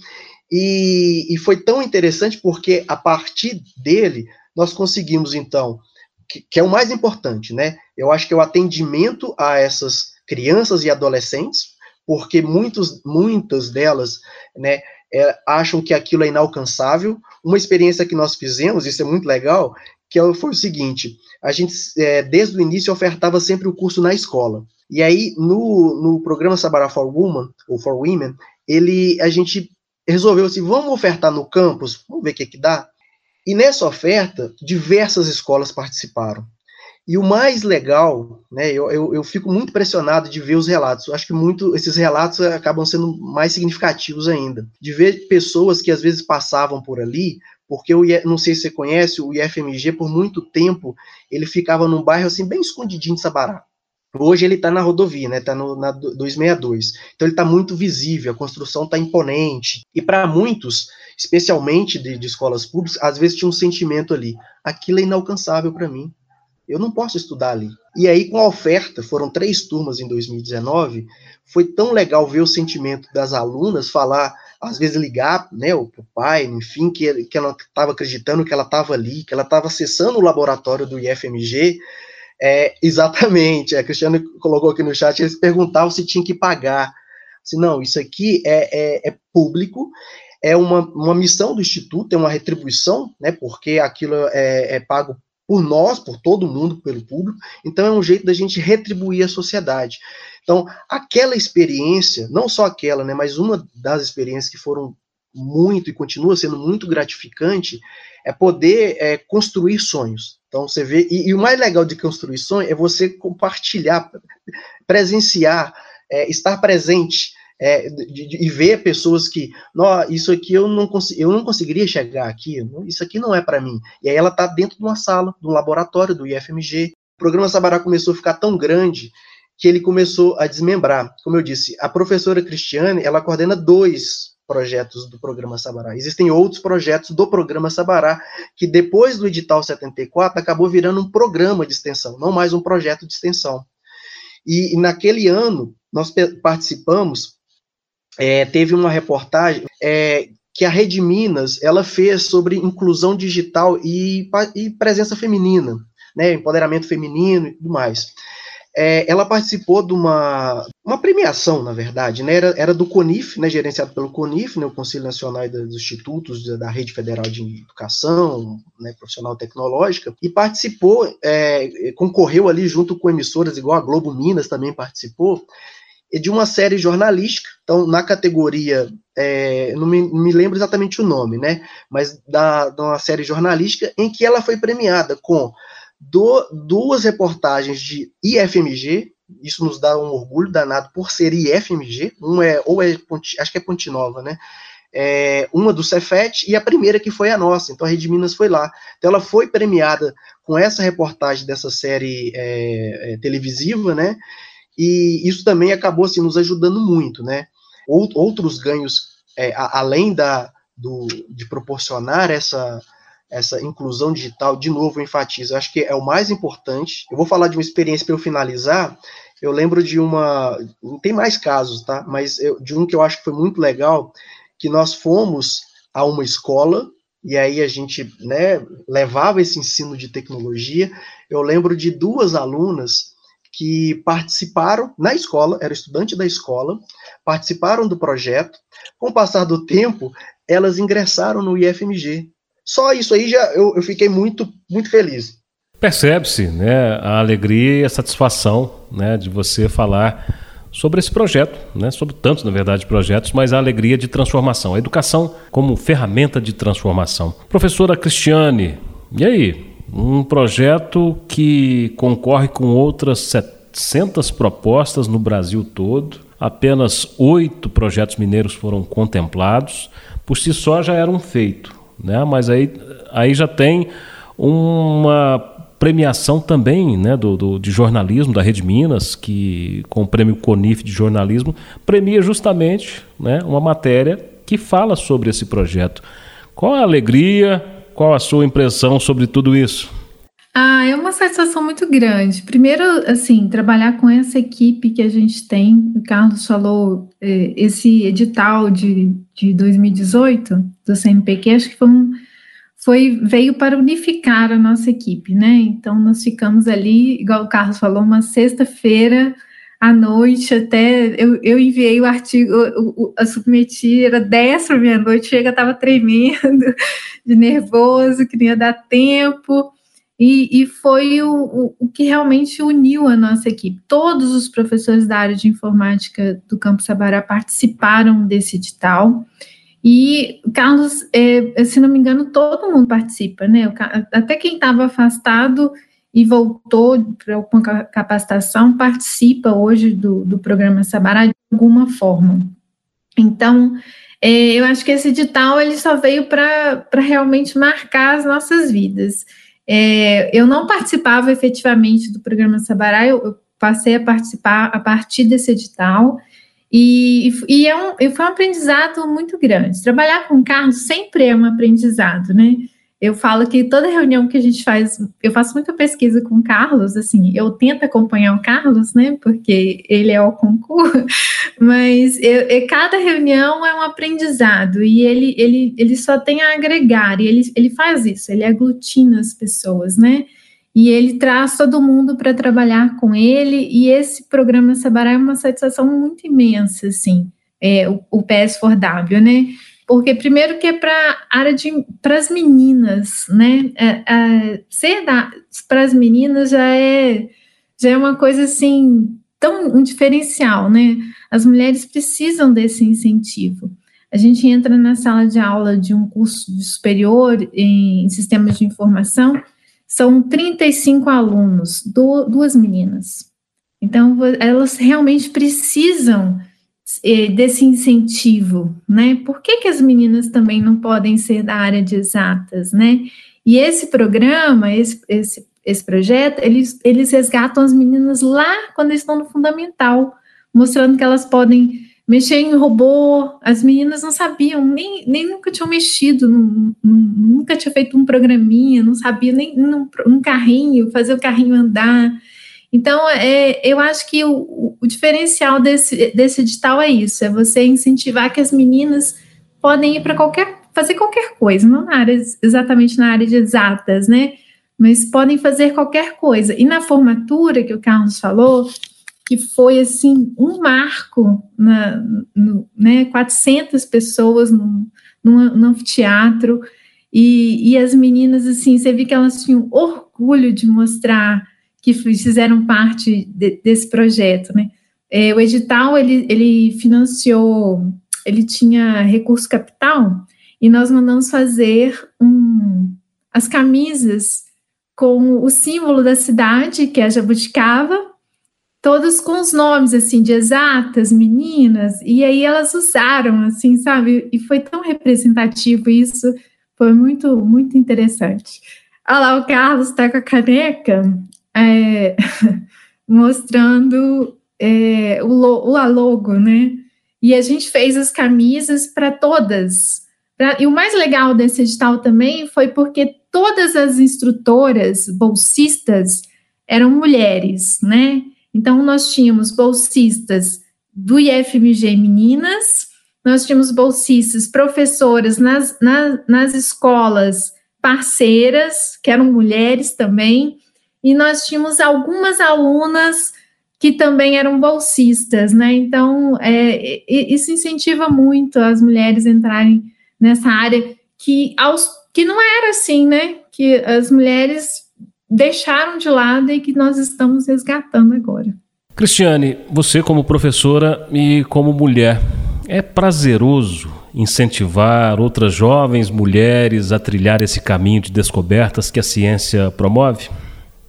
e, e foi tão interessante porque a partir dele nós conseguimos, então, que, que, é o mais importante, né? Eu acho que é o atendimento a essas crianças e adolescentes, porque muitos, muitas delas, né, é, acham que aquilo é inalcançável. Uma experiência que nós fizemos, isso é muito legal, que é foi o seguinte: a gente, é, desde o início, ofertava sempre o curso na escola. E aí, no, no programa Sabará for Women, ou for Women, ele, a gente resolveu assim, vamos ofertar no campus, vamos ver o que, que dá. E nessa oferta, diversas escolas participaram. E o mais legal, né, eu, eu, eu, fico muito impressionado de ver os relatos. Eu acho que muito esses relatos acabam sendo mais significativos ainda. De ver pessoas que às vezes passavam por ali, porque eu não sei se você conhece, o IFMG, por muito tempo, ele ficava num bairro assim, bem escondidinho de Sabará. Hoje ele está na rodovia, né? Está na 262. Então ele está muito visível, a construção está imponente. E para muitos, especialmente de, de, escolas públicas, às vezes tinha um sentimento ali: aquilo é inalcançável para mim. Eu não posso estudar ali. E aí, com a oferta, foram três turmas em 2019, foi tão legal ver o sentimento das alunas falar, às vezes ligar, né, o pai, enfim, que, que ela estava acreditando que ela estava ali, que ela estava acessando o laboratório do IFMG, é, exatamente, a Cristiano colocou aqui no chat, eles perguntavam se tinha que pagar. Se não, isso aqui é, é, é, público, é uma, uma missão do Instituto, é uma retribuição, né, porque aquilo é, é pago por nós, por todo mundo, pelo público, então é um jeito da gente retribuir a sociedade. Então, aquela experiência, não só aquela, né, mas uma das experiências que foram muito e continua sendo muito gratificante é poder é, construir sonhos. Então você vê, e, e, o mais legal de construir sonho é você compartilhar, presenciar, é, estar presente é, de, de, e ver pessoas que, não, isso aqui eu não, eu não conseguiria chegar aqui, isso aqui não é para mim. E aí ela está dentro de uma sala, de um laboratório do IFMG. O programa Sabará começou a ficar tão grande que ele começou a desmembrar. Como eu disse, a professora Cristiane, ela coordena dois projetos do programa Sabará. Existem outros projetos do programa Sabará que depois do edital 74 acabou virando um programa de extensão, não mais um projeto de extensão. E, e naquele ano nós participamos, é, teve uma reportagem é, que a Rede Minas ela fez sobre inclusão digital e, e presença feminina, né, empoderamento feminino e tudo mais é, ela participou de uma, uma premiação, na verdade, né? era, era do CONIF, né? gerenciado pelo CONIF, né? o Conselho Nacional dos Institutos da, Rede Federal de Educação né? Profissional Tecnológica, e participou, é, concorreu ali junto com emissoras igual a Globo Minas também participou, de uma série jornalística, então na categoria, é, não, me, não, me, lembro exatamente o nome, né, mas da, de uma série jornalística em que ela foi premiada com do, duas reportagens de IFMG, isso nos dá um orgulho danado por ser IFMG, um é, ou é, acho que é Ponte Nova, né, é, uma do Cefet e a primeira que foi a nossa, então a Rede Minas foi lá. Então ela foi premiada com essa reportagem dessa série é, é, televisiva, né, e isso também acabou assim, nos ajudando muito, né? Outros ganhos, é, além da, do, de proporcionar essa, essa inclusão digital, de novo, eu enfatizo, acho que é o mais importante. Eu vou falar de uma experiência para eu finalizar. Eu lembro de uma. Não tem mais casos, tá? Mas eu, de um que eu acho que foi muito legal, que nós fomos a uma escola e aí a gente né, levava esse ensino de tecnologia. Eu lembro de duas alunas que participaram na escola, era estudante da escola, participaram do projeto. Com o passar do tempo, elas ingressaram no IFMG. Só isso aí já eu, eu fiquei muito, muito feliz. Percebe-se né, a alegria e a satisfação né, de você falar sobre esse projeto, né, sobre tantos, na verdade, projetos, mas a alegria de transformação, a educação como ferramenta de transformação. Professora Cristiane, e aí? Um projeto que concorre com outras 700 propostas no Brasil todo. Apenas oito projetos mineiros foram contemplados. Por si só já era um feito, né? mas aí, aí já tem uma premiação também né, do, do, de jornalismo da Rede Minas, que com o prêmio Conif de jornalismo, premia justamente né, uma matéria que fala sobre esse projeto. Qual a alegria, qual a sua impressão sobre tudo isso? Ah, é uma satisfação muito grande. Primeiro, assim, trabalhar com essa equipe que a gente tem. O Carlos falou, é, esse edital de, de 2018 do CNPq, acho que foi um, foi, veio para unificar a nossa equipe, né? Então, nós ficamos ali, igual o Carlos falou, uma sexta-feira à noite, até eu, eu enviei o artigo, eu submeti, era 10 para meia-noite, chega, estava tremendo, de nervoso, que não ia dar tempo, e, e foi o, o, o, que realmente uniu a nossa equipe. Todos os professores da área de informática do Campo Sabará participaram desse edital, e, Carlos, é, se não me engano, todo mundo participa, né? Até quem estava afastado e voltou para alguma capacitação, participa hoje do, do programa Sabará de alguma forma. Então, é, eu acho que esse edital ele só veio para realmente marcar as nossas vidas. É, eu não participava efetivamente do programa Sabará, eu, eu, passei a participar a partir desse edital, e, e, é um, foi um aprendizado muito grande. Trabalhar com carros sempre é um aprendizado, né? Eu falo que toda reunião que a gente faz, eu faço muita pesquisa com o Carlos, assim, eu tento acompanhar o Carlos, né, porque ele é o concurso, mas eu, eu, cada reunião é um aprendizado e ele, ele, ele só tem a agregar, e ele, ele faz isso, ele aglutina as pessoas, né, e ele traz todo mundo para trabalhar com ele, e esse programa Sabará é uma satisfação muito imensa, assim, é, o, o PS4W, né, porque primeiro que é para área de para as meninas, né? É, é, ser para as meninas já é já é uma coisa assim tão um diferencial, né? As mulheres precisam desse incentivo. A gente entra na sala de aula de um curso superior em sistemas de informação, são 35 alunos, duas meninas. Então, elas realmente precisam desse incentivo, né? Por que, que as meninas também não podem ser da área de exatas, né? E esse programa, esse, esse, esse projeto, eles, eles resgatam as meninas lá quando estão no fundamental, mostrando que elas podem mexer em robô. As meninas não sabiam, nem, nem nunca tinham mexido, nunca tinha feito um programinha, não sabia nem num, um carrinho, fazer o carrinho andar. Então, é, eu acho que o, o, diferencial desse, desse edital é isso: é você incentivar que as meninas podem ir para qualquer, fazer qualquer coisa, não na área, exatamente na área de exatas, né? Mas podem fazer qualquer coisa. E na formatura que o Carlos falou, que foi assim um marco, na, no, né? 400 pessoas no anfiteatro. E, e as meninas, assim, você viu que elas tinham orgulho de mostrar que fizeram parte de, desse projeto, né? É, o edital, ele, ele financiou, ele tinha recurso capital, e nós mandamos fazer um, as camisas com o símbolo da cidade, que é a jabuticaba, todos com os nomes assim de exatas, meninas, e aí elas usaram assim, sabe? E foi tão representativo isso, foi muito muito interessante. Olha lá, o Carlos está com a caneca é, mostrando é, o, o logo, né? E a gente fez as camisas para todas. Pra, e o mais legal desse edital também foi porque todas as instrutoras bolsistas eram mulheres, né? Então, nós tínhamos bolsistas do IFMG Meninas, nós tínhamos bolsistas, professoras nas, nas, nas escolas parceiras, que eram mulheres também, e nós tínhamos algumas alunas que também eram bolsistas, né? Então, é, isso incentiva muito as mulheres entrarem nessa área que, aos, que não era assim, né? Que as mulheres deixaram de lado e que nós estamos resgatando agora. Cristiane, você como professora e como mulher, é prazeroso incentivar outras jovens mulheres a trilhar esse caminho de descobertas que a ciência promove?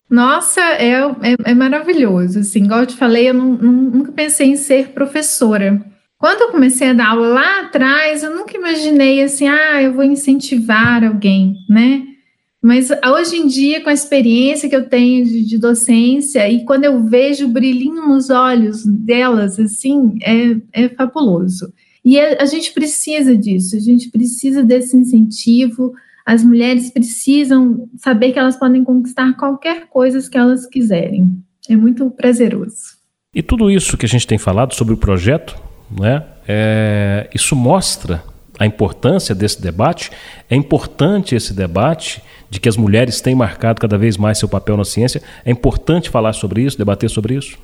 Nossa, é, é, é maravilhoso. Assim, igual eu te falei, eu não, nunca pensei em ser professora. Quando eu comecei a dar aula lá atrás, eu nunca imaginei assim, ah, eu vou incentivar alguém, né? Mas hoje em dia, com a experiência que eu tenho de, de, docência, e quando eu vejo o brilhinho nos olhos delas, assim, é, é fabuloso. E a, a gente precisa disso, a gente precisa desse incentivo. As mulheres precisam saber que elas podem conquistar qualquer coisa que elas quiserem. É muito prazeroso. E tudo isso que a gente tem falado sobre o projeto, né, é, isso mostra a importância desse debate. É importante esse debate de que as mulheres têm marcado cada vez mais seu papel na ciência. É importante falar sobre isso, debater sobre isso?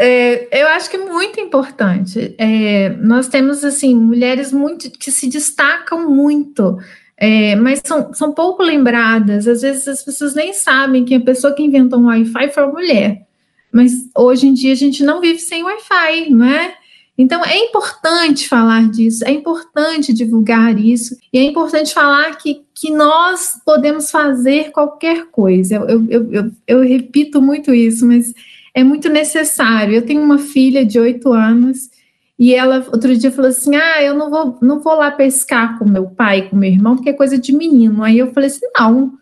É, eu acho que é muito importante. É, nós temos assim mulheres muito que se destacam muito, é, mas são, são pouco lembradas. Às vezes as pessoas nem sabem que a pessoa que inventou um Wi-Fi foi uma mulher. Mas hoje em dia a gente não vive sem Wi-Fi, não é? Então, é importante falar disso, é importante divulgar isso, e é importante falar que, que nós podemos fazer qualquer coisa. Eu, eu, eu, eu repito muito isso, mas é muito necessário. Eu tenho uma filha de oito anos e ela outro dia falou assim: Ah, eu não vou, não vou lá pescar com meu pai, com meu irmão, porque é coisa de menino. Aí eu falei assim: não,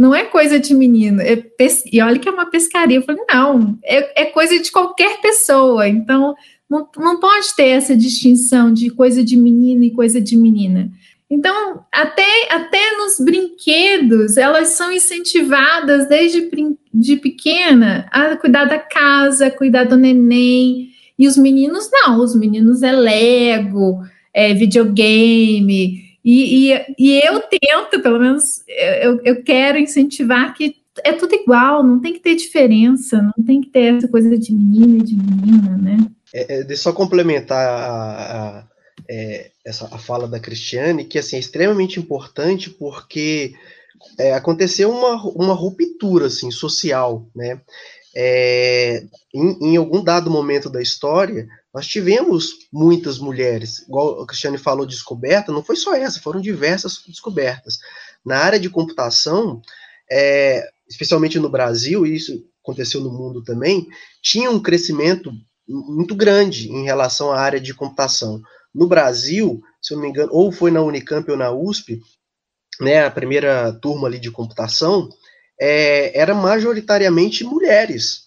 não é coisa de menino. É pes... E olha que é uma pescaria. Eu falei, não, é, é coisa de qualquer pessoa. Então, não, não pode ter essa distinção de coisa de menino e coisa de menina. Então, até, até nos brinquedos, elas são incentivadas desde de pequena a cuidar da casa, cuidar do neném. E os meninos não, os meninos é Lego, é videogame. E, e, e eu tento, pelo menos, eu, eu quero incentivar que é tudo igual, não tem que ter diferença, não tem que ter essa coisa de menino e de menina, né? É, é, só complementar a, a, é, essa, a fala da Cristiane, que assim, é extremamente importante porque é, aconteceu uma, uma ruptura assim, social, né? É, em, em, algum dado momento da história, nós tivemos muitas mulheres, igual a Cristiane falou, descoberta, não foi só essa, foram diversas descobertas. Na área de computação, é, especialmente no Brasil, e isso aconteceu no mundo também, tinha um crescimento muito grande em relação à área de computação. No Brasil, se eu não me engano, ou foi na Unicamp ou na USP, né, a primeira turma ali de computação, é, era majoritariamente mulheres.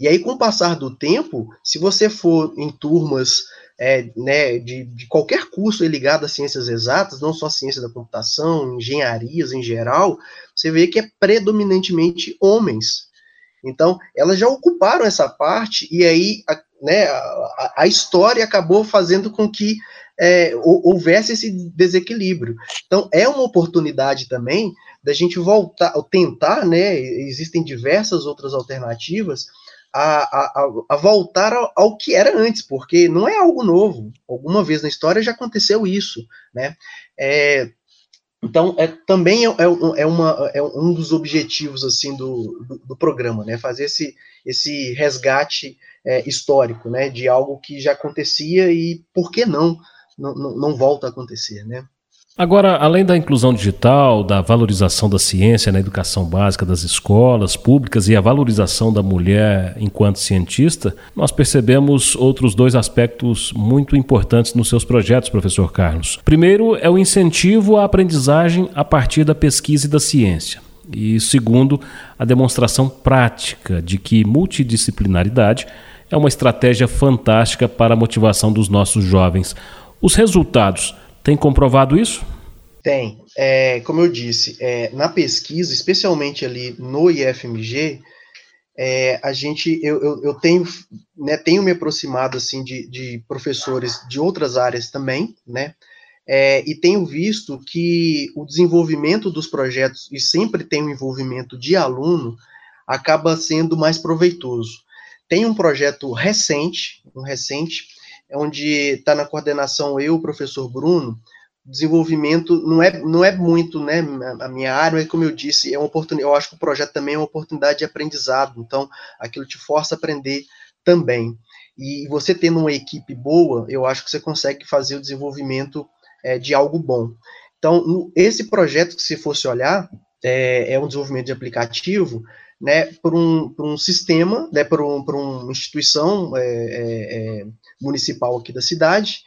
E aí, com o passar do tempo, se você for em turmas é, né, de, de, qualquer curso ligado a ciências exatas, não só ciência da computação, engenharias em geral, você vê que é predominantemente homens. Então, elas já ocuparam essa parte, e aí a, né, a, a história acabou fazendo com que é, houvesse esse desequilíbrio. Então, é uma oportunidade também da gente voltar, tentar, né, existem diversas outras alternativas, a, a, a voltar ao, ao, que era antes, porque não é algo novo. Alguma vez na história já aconteceu isso, né? É, Então, é, também é, é, é, uma, é um dos objetivos assim do, do, do programa, né? Fazer esse, esse resgate é, histórico, né? De algo que já acontecia e por que não, não, não volta a acontecer, né? Agora, além da inclusão digital, da valorização da ciência na educação básica das escolas públicas e a valorização da mulher enquanto cientista, nós percebemos outros dois aspectos muito importantes nos seus projetos, professor Carlos. Primeiro é o incentivo à aprendizagem a partir da pesquisa e da ciência. E segundo, a demonstração prática de que multidisciplinaridade é uma estratégia fantástica para a motivação dos nossos jovens. Os resultados tem comprovado isso? Tem. É, como eu disse, é, na pesquisa, especialmente ali no IFMG, é, a gente, eu, eu, eu, tenho, né, tenho me aproximado, assim, de, de professores de outras áreas também, né, é, e tenho visto que o desenvolvimento dos projetos, e sempre tem o envolvimento de aluno, acaba sendo mais proveitoso. Tem um projeto recente, um recente, onde está na coordenação eu, o professor Bruno, desenvolvimento não é, não é muito né, a minha área, mas como eu disse, é uma oportunidade, eu acho que o projeto também é uma oportunidade de aprendizado, então aquilo te força a aprender também. E você tendo uma equipe boa, eu acho que você consegue fazer o desenvolvimento é, de algo bom. Então, no, esse projeto que se fosse olhar, é, é um desenvolvimento de aplicativo, né, por um, por um sistema, né, por, um, por uma instituição é, é, é municipal aqui da cidade,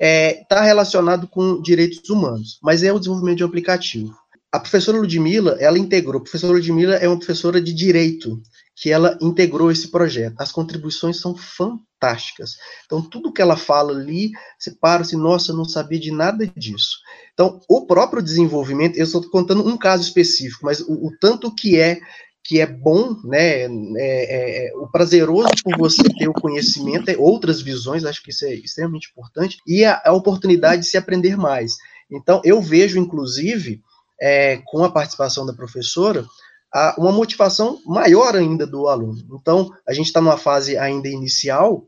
está é, tá relacionado com direitos humanos, mas é o desenvolvimento de um aplicativo. A professora Ludmilla, ela integrou, a professora Ludmilla é uma professora de direito, que ela integrou esse projeto. As contribuições são fantásticas. Então, tudo que ela fala ali, você para assim, nossa, não sabia de nada disso. Então, o próprio desenvolvimento, eu estou contando um caso específico, mas o, o tanto que é que é bom, né? É, é, é, o prazeroso por você ter o conhecimento, é outras visões, acho que isso é extremamente importante, e a, a oportunidade de se aprender mais. Então, eu vejo, inclusive, é, com a participação da professora, a, uma motivação maior ainda do aluno. Então, a gente está numa fase ainda inicial,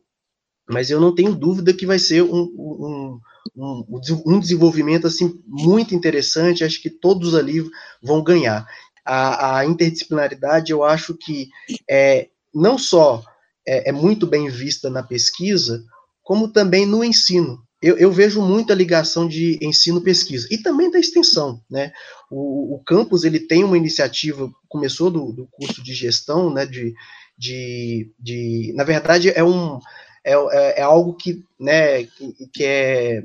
mas eu não tenho dúvida que vai ser um, um, um, um desenvolvimento assim muito interessante, acho que todos ali vão ganhar a, a interdisciplinaridade, eu acho que é, não só é, é, muito bem vista na pesquisa, como também no ensino. Eu, eu vejo muita ligação de ensino-pesquisa e também da extensão, né? O, o, campus ele tem uma iniciativa, começou do, do curso de gestão, né? De, de, de na verdade é um é, é, é algo que, né? Que, que é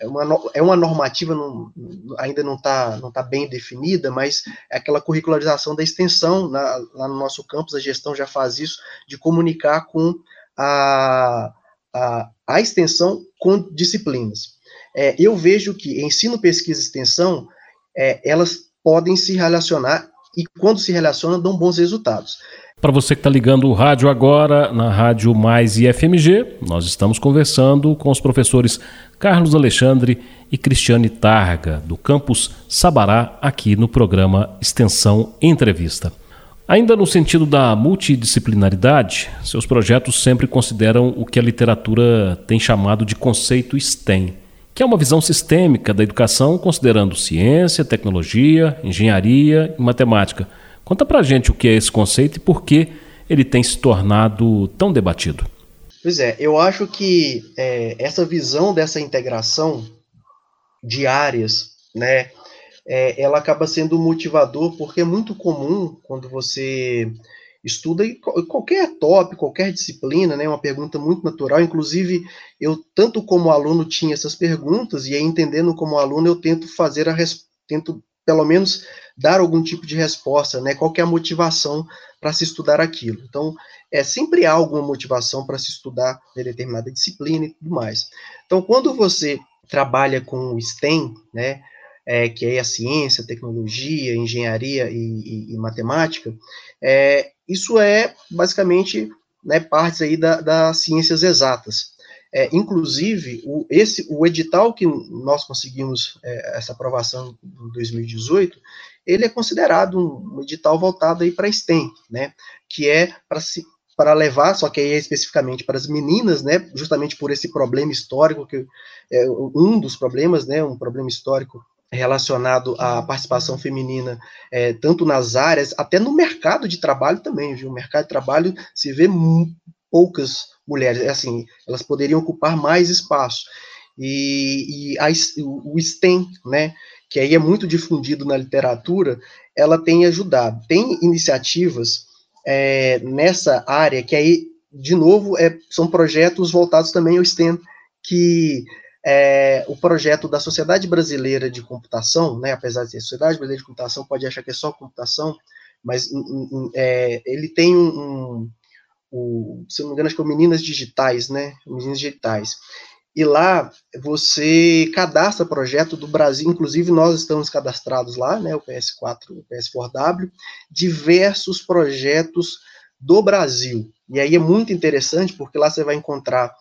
é uma, é uma normativa, não, ainda não está não tá bem definida, mas é aquela curricularização da extensão, na, lá no nosso campus, a gestão já faz isso, de comunicar com a, a, a extensão com disciplinas. É, eu vejo que ensino, pesquisa e extensão, é, elas podem se relacionar e quando se relacionam, dão bons resultados. Para você que está ligando o rádio agora, na Rádio Mais IFMG, nós estamos conversando com os professores Carlos Alexandre e Cristiane Targa, do campus Sabará, aqui no programa Extensão Entrevista. Ainda no sentido da multidisciplinaridade, seus projetos sempre consideram o que a literatura tem chamado de conceito STEM, que é uma visão sistêmica da educação considerando ciência, tecnologia, engenharia e matemática Conta pra gente o que é esse conceito e por que ele tem se tornado tão debatido. Pois é, eu acho que é, essa visão dessa integração de áreas, né, é, ela acaba sendo motivador, porque é muito comum quando você estuda qualquer tópico, qualquer disciplina, né, uma pergunta muito natural, inclusive eu, tanto como aluno, tinha essas perguntas, e aí entendendo como aluno, eu tento fazer a, tento pelo menos dar algum tipo de resposta, né? Qual é a motivação para se estudar aquilo? Então, é sempre há alguma motivação para se estudar determinada disciplina e tudo mais. Então, quando você trabalha com o STEM, né? É, que é a ciência, tecnologia, engenharia e, e, e matemática, é, isso é basicamente né, partes aí da, das ciências exatas. É, inclusive, o, esse, o edital que nós conseguimos é, essa aprovação em 2018, ele é considerado um, edital voltado aí para STEM, né, que é para se para levar, só que aí é especificamente para as meninas, né, justamente por esse problema histórico que é um dos problemas, né, um problema histórico relacionado à participação feminina, é, tanto nas áreas, até no mercado de trabalho também, viu? O mercado de trabalho se vê poucas mulheres, é assim, elas poderiam ocupar mais espaço. E, e a, o STEM, né, que aí é muito difundido na literatura, ela tem ajudado. Tem iniciativas é, nessa área que aí, de novo, é, são projetos voltados também ao STEM, que é, o projeto da Sociedade Brasileira de Computação, né, apesar de ser Sociedade Brasileira de Computação, pode achar que é só computação, mas é, ele tem um, um, se não me engano, acho que é o Meninas Digitais, né, Meninas Digitais, e lá você cadastra projeto do Brasil, inclusive nós estamos cadastrados lá, né, o PS4, o PS4W, diversos projetos do Brasil. E aí é muito interessante porque lá você vai encontrar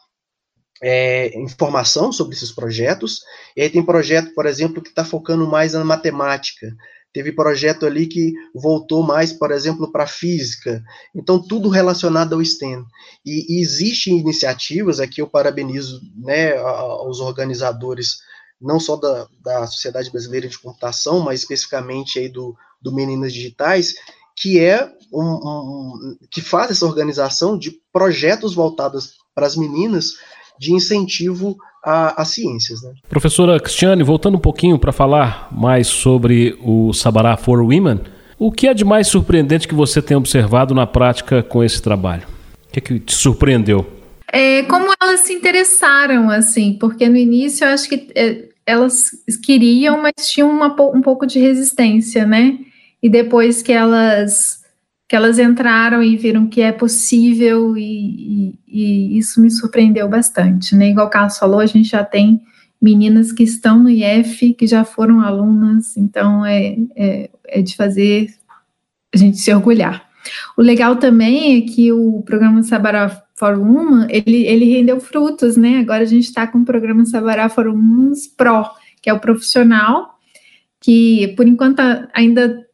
é, informação sobre esses projetos. E aí tem projeto, por exemplo, que está focando mais na matemática. Teve projeto ali que voltou mais, por exemplo, para física. Então, tudo relacionado ao STEM. E, e existem iniciativas, aqui eu parabenizo né, aos organizadores, não só da, da Sociedade Brasileira de Computação, mas especificamente aí do, do Meninas Digitais, que é um, um, que faz essa organização de projetos voltados para as meninas de incentivo às ciências. Né? Professora Cristiane, voltando um pouquinho para falar mais sobre o Sabará for Women, o que é de mais surpreendente que você tem observado na prática com esse trabalho? O que, é que te surpreendeu? É, como elas se interessaram, assim, porque no início eu acho que é, elas queriam, mas tinham uma, um pouco de resistência, né? E depois que elas que elas entraram e viram que é possível e, e, e, isso me surpreendeu bastante, né? Igual o Carlos falou, a gente já tem meninas que estão no IF, que já foram alunas, então é, é, é de fazer a gente se orgulhar. O legal também é que o programa Sabará for Woman, ele, ele rendeu frutos, né? Agora a gente está com o programa Sabará for Women Pro, que é o profissional, que por enquanto ainda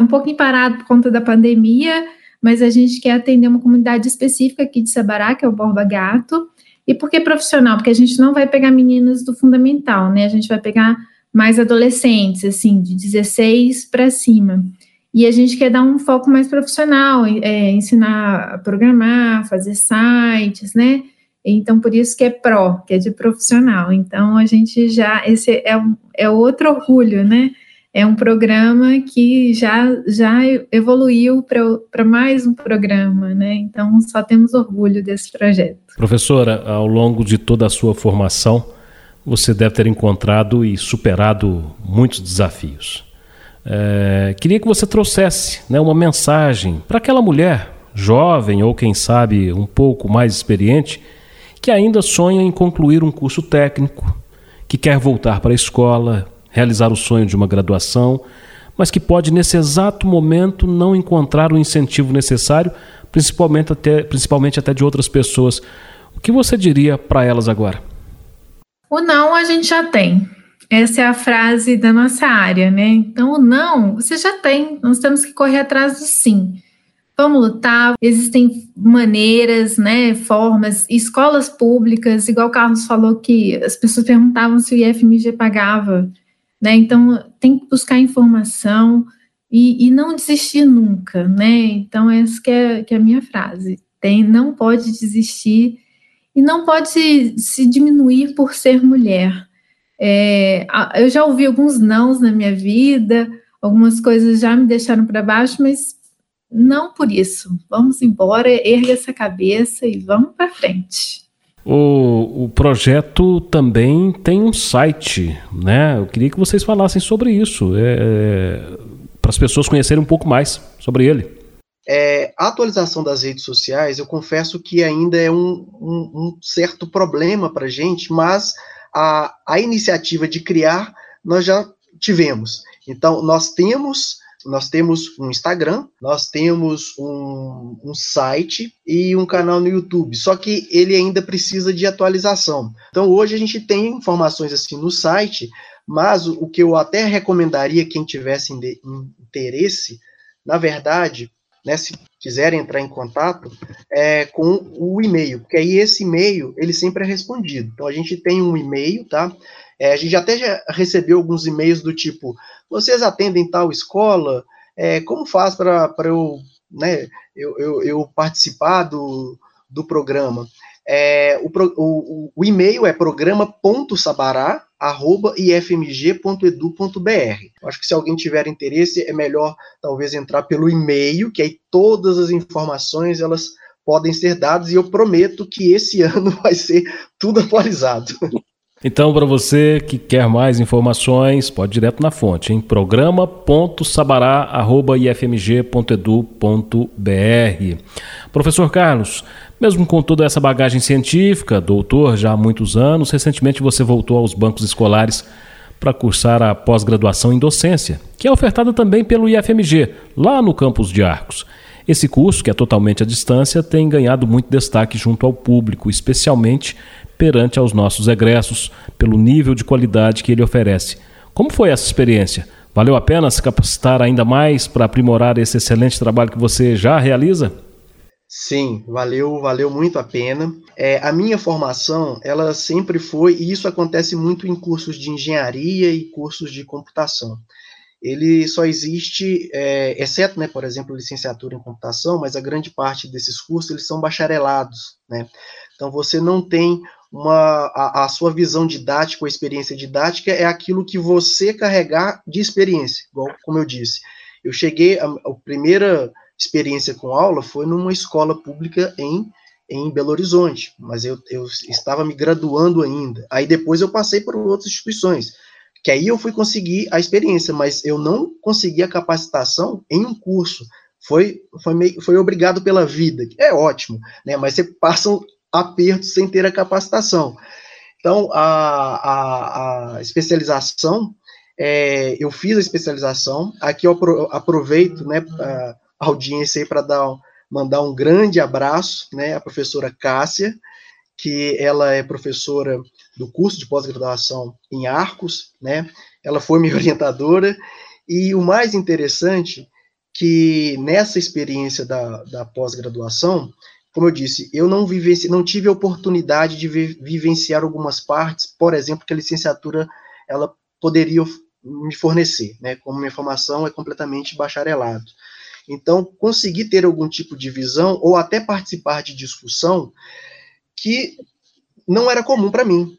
um pouquinho parado por conta da pandemia, mas a gente quer atender uma comunidade específica aqui de Sabará, que é o Borba Gato. E por que profissional? Porque a gente não vai pegar meninas do fundamental, né? A gente vai pegar mais adolescentes, assim, de 16 para cima. E a gente quer dar um foco mais profissional, é, ensinar a programar, fazer sites, né? Então, por isso que é pró, que é de profissional. Então, a gente já, esse é, é outro orgulho, né? É um programa que já, já evoluiu para mais um programa, né? Então, só temos orgulho desse projeto. Professora, ao longo de toda a sua formação, você deve ter encontrado e superado muitos desafios. É, queria que você trouxesse né, uma mensagem para aquela mulher, jovem ou quem sabe um pouco mais experiente, que ainda sonha em concluir um curso técnico, que quer voltar para a escola, realizar o sonho de uma graduação, mas que pode, nesse exato momento, não encontrar o incentivo necessário, principalmente até, principalmente até de outras pessoas. O que você diria para elas agora? O não a gente já tem. Essa é a frase da nossa área, né? Então, o não você já tem. Nós temos que correr atrás do sim. Vamos lutar. Existem maneiras, né, formas, escolas públicas, igual o Carlos falou que as pessoas perguntavam se o IFMG pagava né? Então, tem que buscar informação e, e não desistir nunca, né? Então, essa que é, que é a minha frase. Tem, não pode desistir e não pode se, se diminuir por ser mulher. É, eu já ouvi alguns nãos na minha vida, algumas coisas já me deixaram para baixo, mas não por isso. Vamos embora, erga essa cabeça e vamos para frente. O, o projeto também tem um site, né? Eu queria que vocês falassem sobre isso, é, é, para as pessoas conhecerem um pouco mais sobre ele. É, a atualização das redes sociais, eu confesso que ainda é um, um, um certo problema para a gente, mas a, a iniciativa de criar nós já tivemos. Então, nós temos nós temos um Instagram, nós temos um, um, site e um canal no YouTube, só que ele ainda precisa de atualização. Então hoje a gente tem informações assim no site, mas o, o que eu até recomendaria quem tivesse interesse, na verdade, né, se quiserem entrar em contato, é com o e-mail, porque aí esse e-mail ele sempre é respondido. Então a gente tem um e-mail, tá? É, a gente até já recebeu alguns e-mails do tipo: vocês atendem tal escola? É, como faz para eu, né, eu, eu, eu, participar do, do programa? É, o, o, o e-mail é programa.sabará.ifmg.edu.br. Acho que se alguém tiver interesse, é melhor talvez entrar pelo e-mail, que aí todas as informações elas podem ser dadas, e eu prometo que esse ano vai ser tudo atualizado. Então, para você que quer mais informações, pode ir direto na fonte, em programa.sabará.ifmg.edu.br. Professor Carlos, mesmo com toda essa bagagem científica, doutor já há muitos anos, recentemente você voltou aos bancos escolares para cursar a pós-graduação em docência, que é ofertada também pelo IFMG, lá no campus de Arcos. Esse curso, que é totalmente à distância, tem ganhado muito destaque junto ao público, especialmente perante aos nossos egressos, pelo nível de qualidade que ele oferece. Como foi essa experiência? Valeu a pena se capacitar ainda mais para aprimorar esse excelente trabalho que você já realiza? Sim, valeu, valeu muito a pena. É, a minha formação, ela sempre foi, e isso acontece muito em cursos de engenharia e cursos de computação ele só existe, é, exceto, né, por exemplo, licenciatura em computação, mas a grande parte desses cursos eles são bacharelados, né? Então você não tem uma a, a sua visão didática ou experiência didática é aquilo que você carregar de experiência, igual como eu disse. Eu cheguei a, a primeira experiência com aula foi numa escola pública em em Belo Horizonte, mas eu, eu estava me graduando ainda. Aí depois eu passei por outras instituições que aí eu fui conseguir a experiência, mas eu não consegui a capacitação em um curso. Foi, foi, meio, foi obrigado pela vida, é ótimo, né? Mas você passa um aperto sem ter a capacitação. Então, a, a, a especialização, é, eu fiz a especialização, aqui eu aproveito né, a audiência para dar mandar um grande abraço né, à professora Cássia, que ela é professora do curso de pós-graduação em Arcos, né? Ela foi minha orientadora e o mais interessante que nessa experiência da, da pós-graduação, como eu disse, eu não vivenci, não tive a oportunidade de vivenciar algumas partes, por exemplo, que a licenciatura ela poderia me fornecer, né? Como minha formação é completamente bacharelado. Então, conseguir ter algum tipo de visão ou até participar de discussão que não era comum para mim.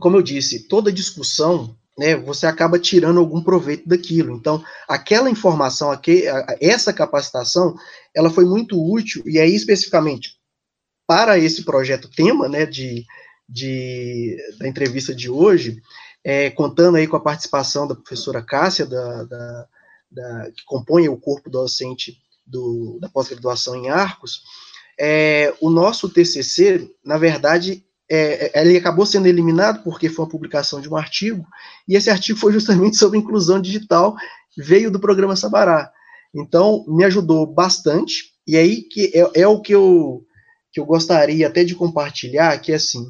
Como eu disse, toda discussão, né, você acaba tirando algum proveito daquilo. Então, aquela informação, essa capacitação, ela foi muito útil, e aí, especificamente, para esse projeto tema, né, de, de, da entrevista de hoje, é, contando aí com a participação da professora Cássia, da, da, da que compõe o corpo docente do, da pós-graduação em Arcos, é, o nosso TCC, na verdade, é, ele acabou sendo eliminado porque foi uma publicação de um artigo, e esse artigo foi justamente sobre inclusão digital, veio do programa Sabará. Então, me ajudou bastante, e aí que é, é o que eu, que eu gostaria até de compartilhar, que é assim,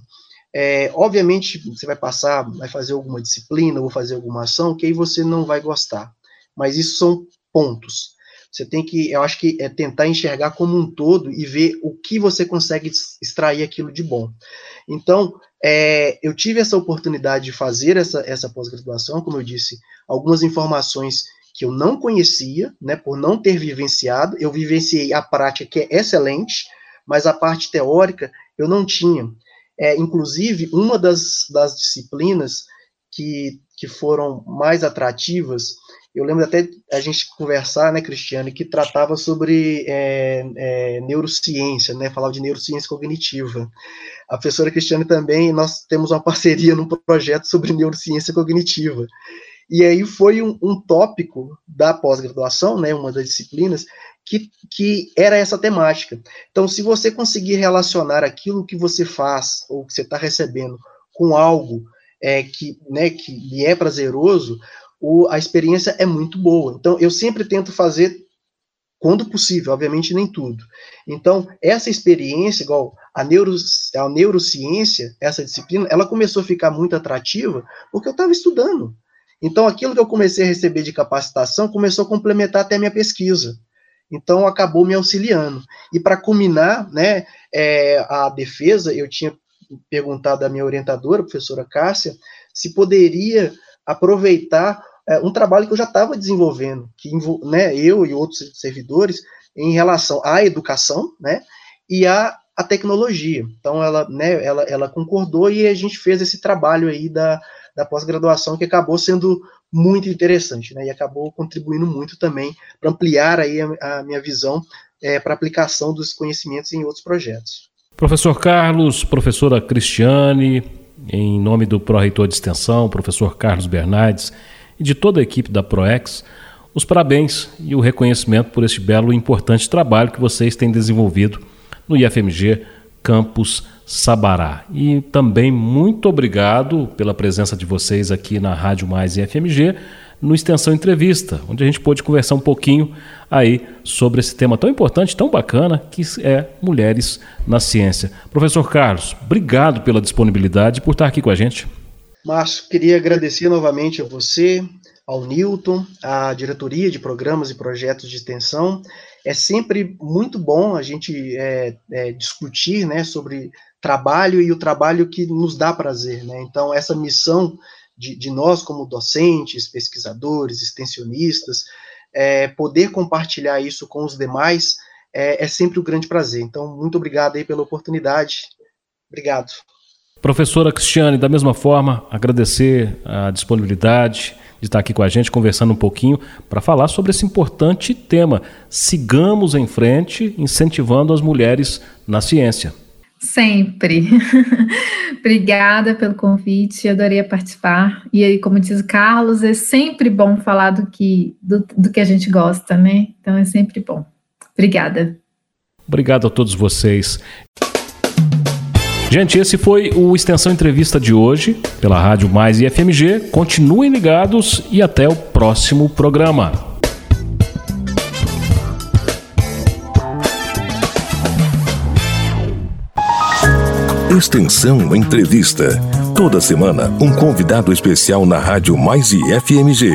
é, obviamente, você vai passar, vai fazer alguma disciplina, ou fazer alguma ação, que aí você não vai gostar, mas isso são pontos. Você tem que, eu acho que é tentar enxergar como um todo e ver o que você consegue extrair aquilo de bom. Então, é, eu tive essa oportunidade de fazer essa, essa pós-graduação, como eu disse, algumas informações que eu não conhecia, né, por não ter vivenciado, eu vivenciei a prática que é excelente, mas a parte teórica eu não tinha. É, inclusive, uma das, das disciplinas que, que foram mais atrativas eu lembro até a gente conversar, né, Cristiane, que tratava sobre é, é, neurociência, né, falava de neurociência cognitiva. A professora Cristiane também, nós temos uma parceria num projeto sobre neurociência cognitiva. E aí foi um, um tópico da pós-graduação, né, uma das disciplinas, que, que era essa temática. Então, se você conseguir relacionar aquilo que você faz, ou que você está recebendo, com algo é, que, né, que lhe é prazeroso, o, a experiência é muito boa. Então, eu sempre tento fazer quando possível, obviamente nem tudo. Então, essa experiência, igual a, neuro, a neurociência, essa disciplina, ela começou a ficar muito atrativa porque eu estava estudando. Então, aquilo que eu comecei a receber de capacitação começou a complementar até a minha pesquisa. Então, acabou me auxiliando. E para culminar, né, é, a defesa, eu tinha perguntado à minha orientadora, a professora Cássia, se poderia aproveitar é, um trabalho que eu já estava desenvolvendo, que né, eu e outros servidores, em relação à educação, né, e à, à tecnologia. Então, ela, né, ela, ela concordou e a gente fez esse trabalho aí da, da pós-graduação que acabou sendo muito interessante, né, e acabou contribuindo muito também para ampliar aí a, a minha visão é, para aplicação dos conhecimentos em outros projetos. Professor Carlos, professora Cristiane, em nome do pró-reitor de extensão, professor Carlos Bernardes, e de toda a equipe da ProEx, os parabéns e o reconhecimento por este belo e importante trabalho que vocês têm desenvolvido no IFMG Campus Sabará. E também muito obrigado pela presença de vocês aqui na Rádio Mais IFMG no Extensão Entrevista, onde a gente pôde conversar um pouquinho aí sobre esse tema tão importante, tão bacana, que é mulheres na ciência. Professor Carlos, obrigado pela disponibilidade por estar aqui com a gente. Márcio, queria agradecer novamente a você, ao Newton, à diretoria de programas e projetos de extensão. É sempre muito bom a gente é, é, discutir né, sobre trabalho e o trabalho que nos dá prazer. Né? Então, essa missão de, de nós, como docentes, pesquisadores, extensionistas, é, poder compartilhar isso com os demais é, é sempre um grande prazer. Então, muito obrigado aí pela oportunidade. Obrigado. Professora Cristiane, da mesma forma, agradecer a disponibilidade de estar aqui com a gente, conversando um pouquinho, para falar sobre esse importante tema. Sigamos em frente, incentivando as mulheres na ciência. Sempre. Obrigada pelo convite, adorei participar. E aí, como diz o Carlos, é sempre bom falar do que, do, do que a gente gosta, né? Então é sempre bom. Obrigada. Obrigado a todos vocês. Gente, esse foi o Extensão Entrevista de hoje, pela Rádio Mais e FMG. Continuem ligados e até o próximo programa. Extensão Entrevista. Toda semana, um convidado especial na Rádio Mais e FMG.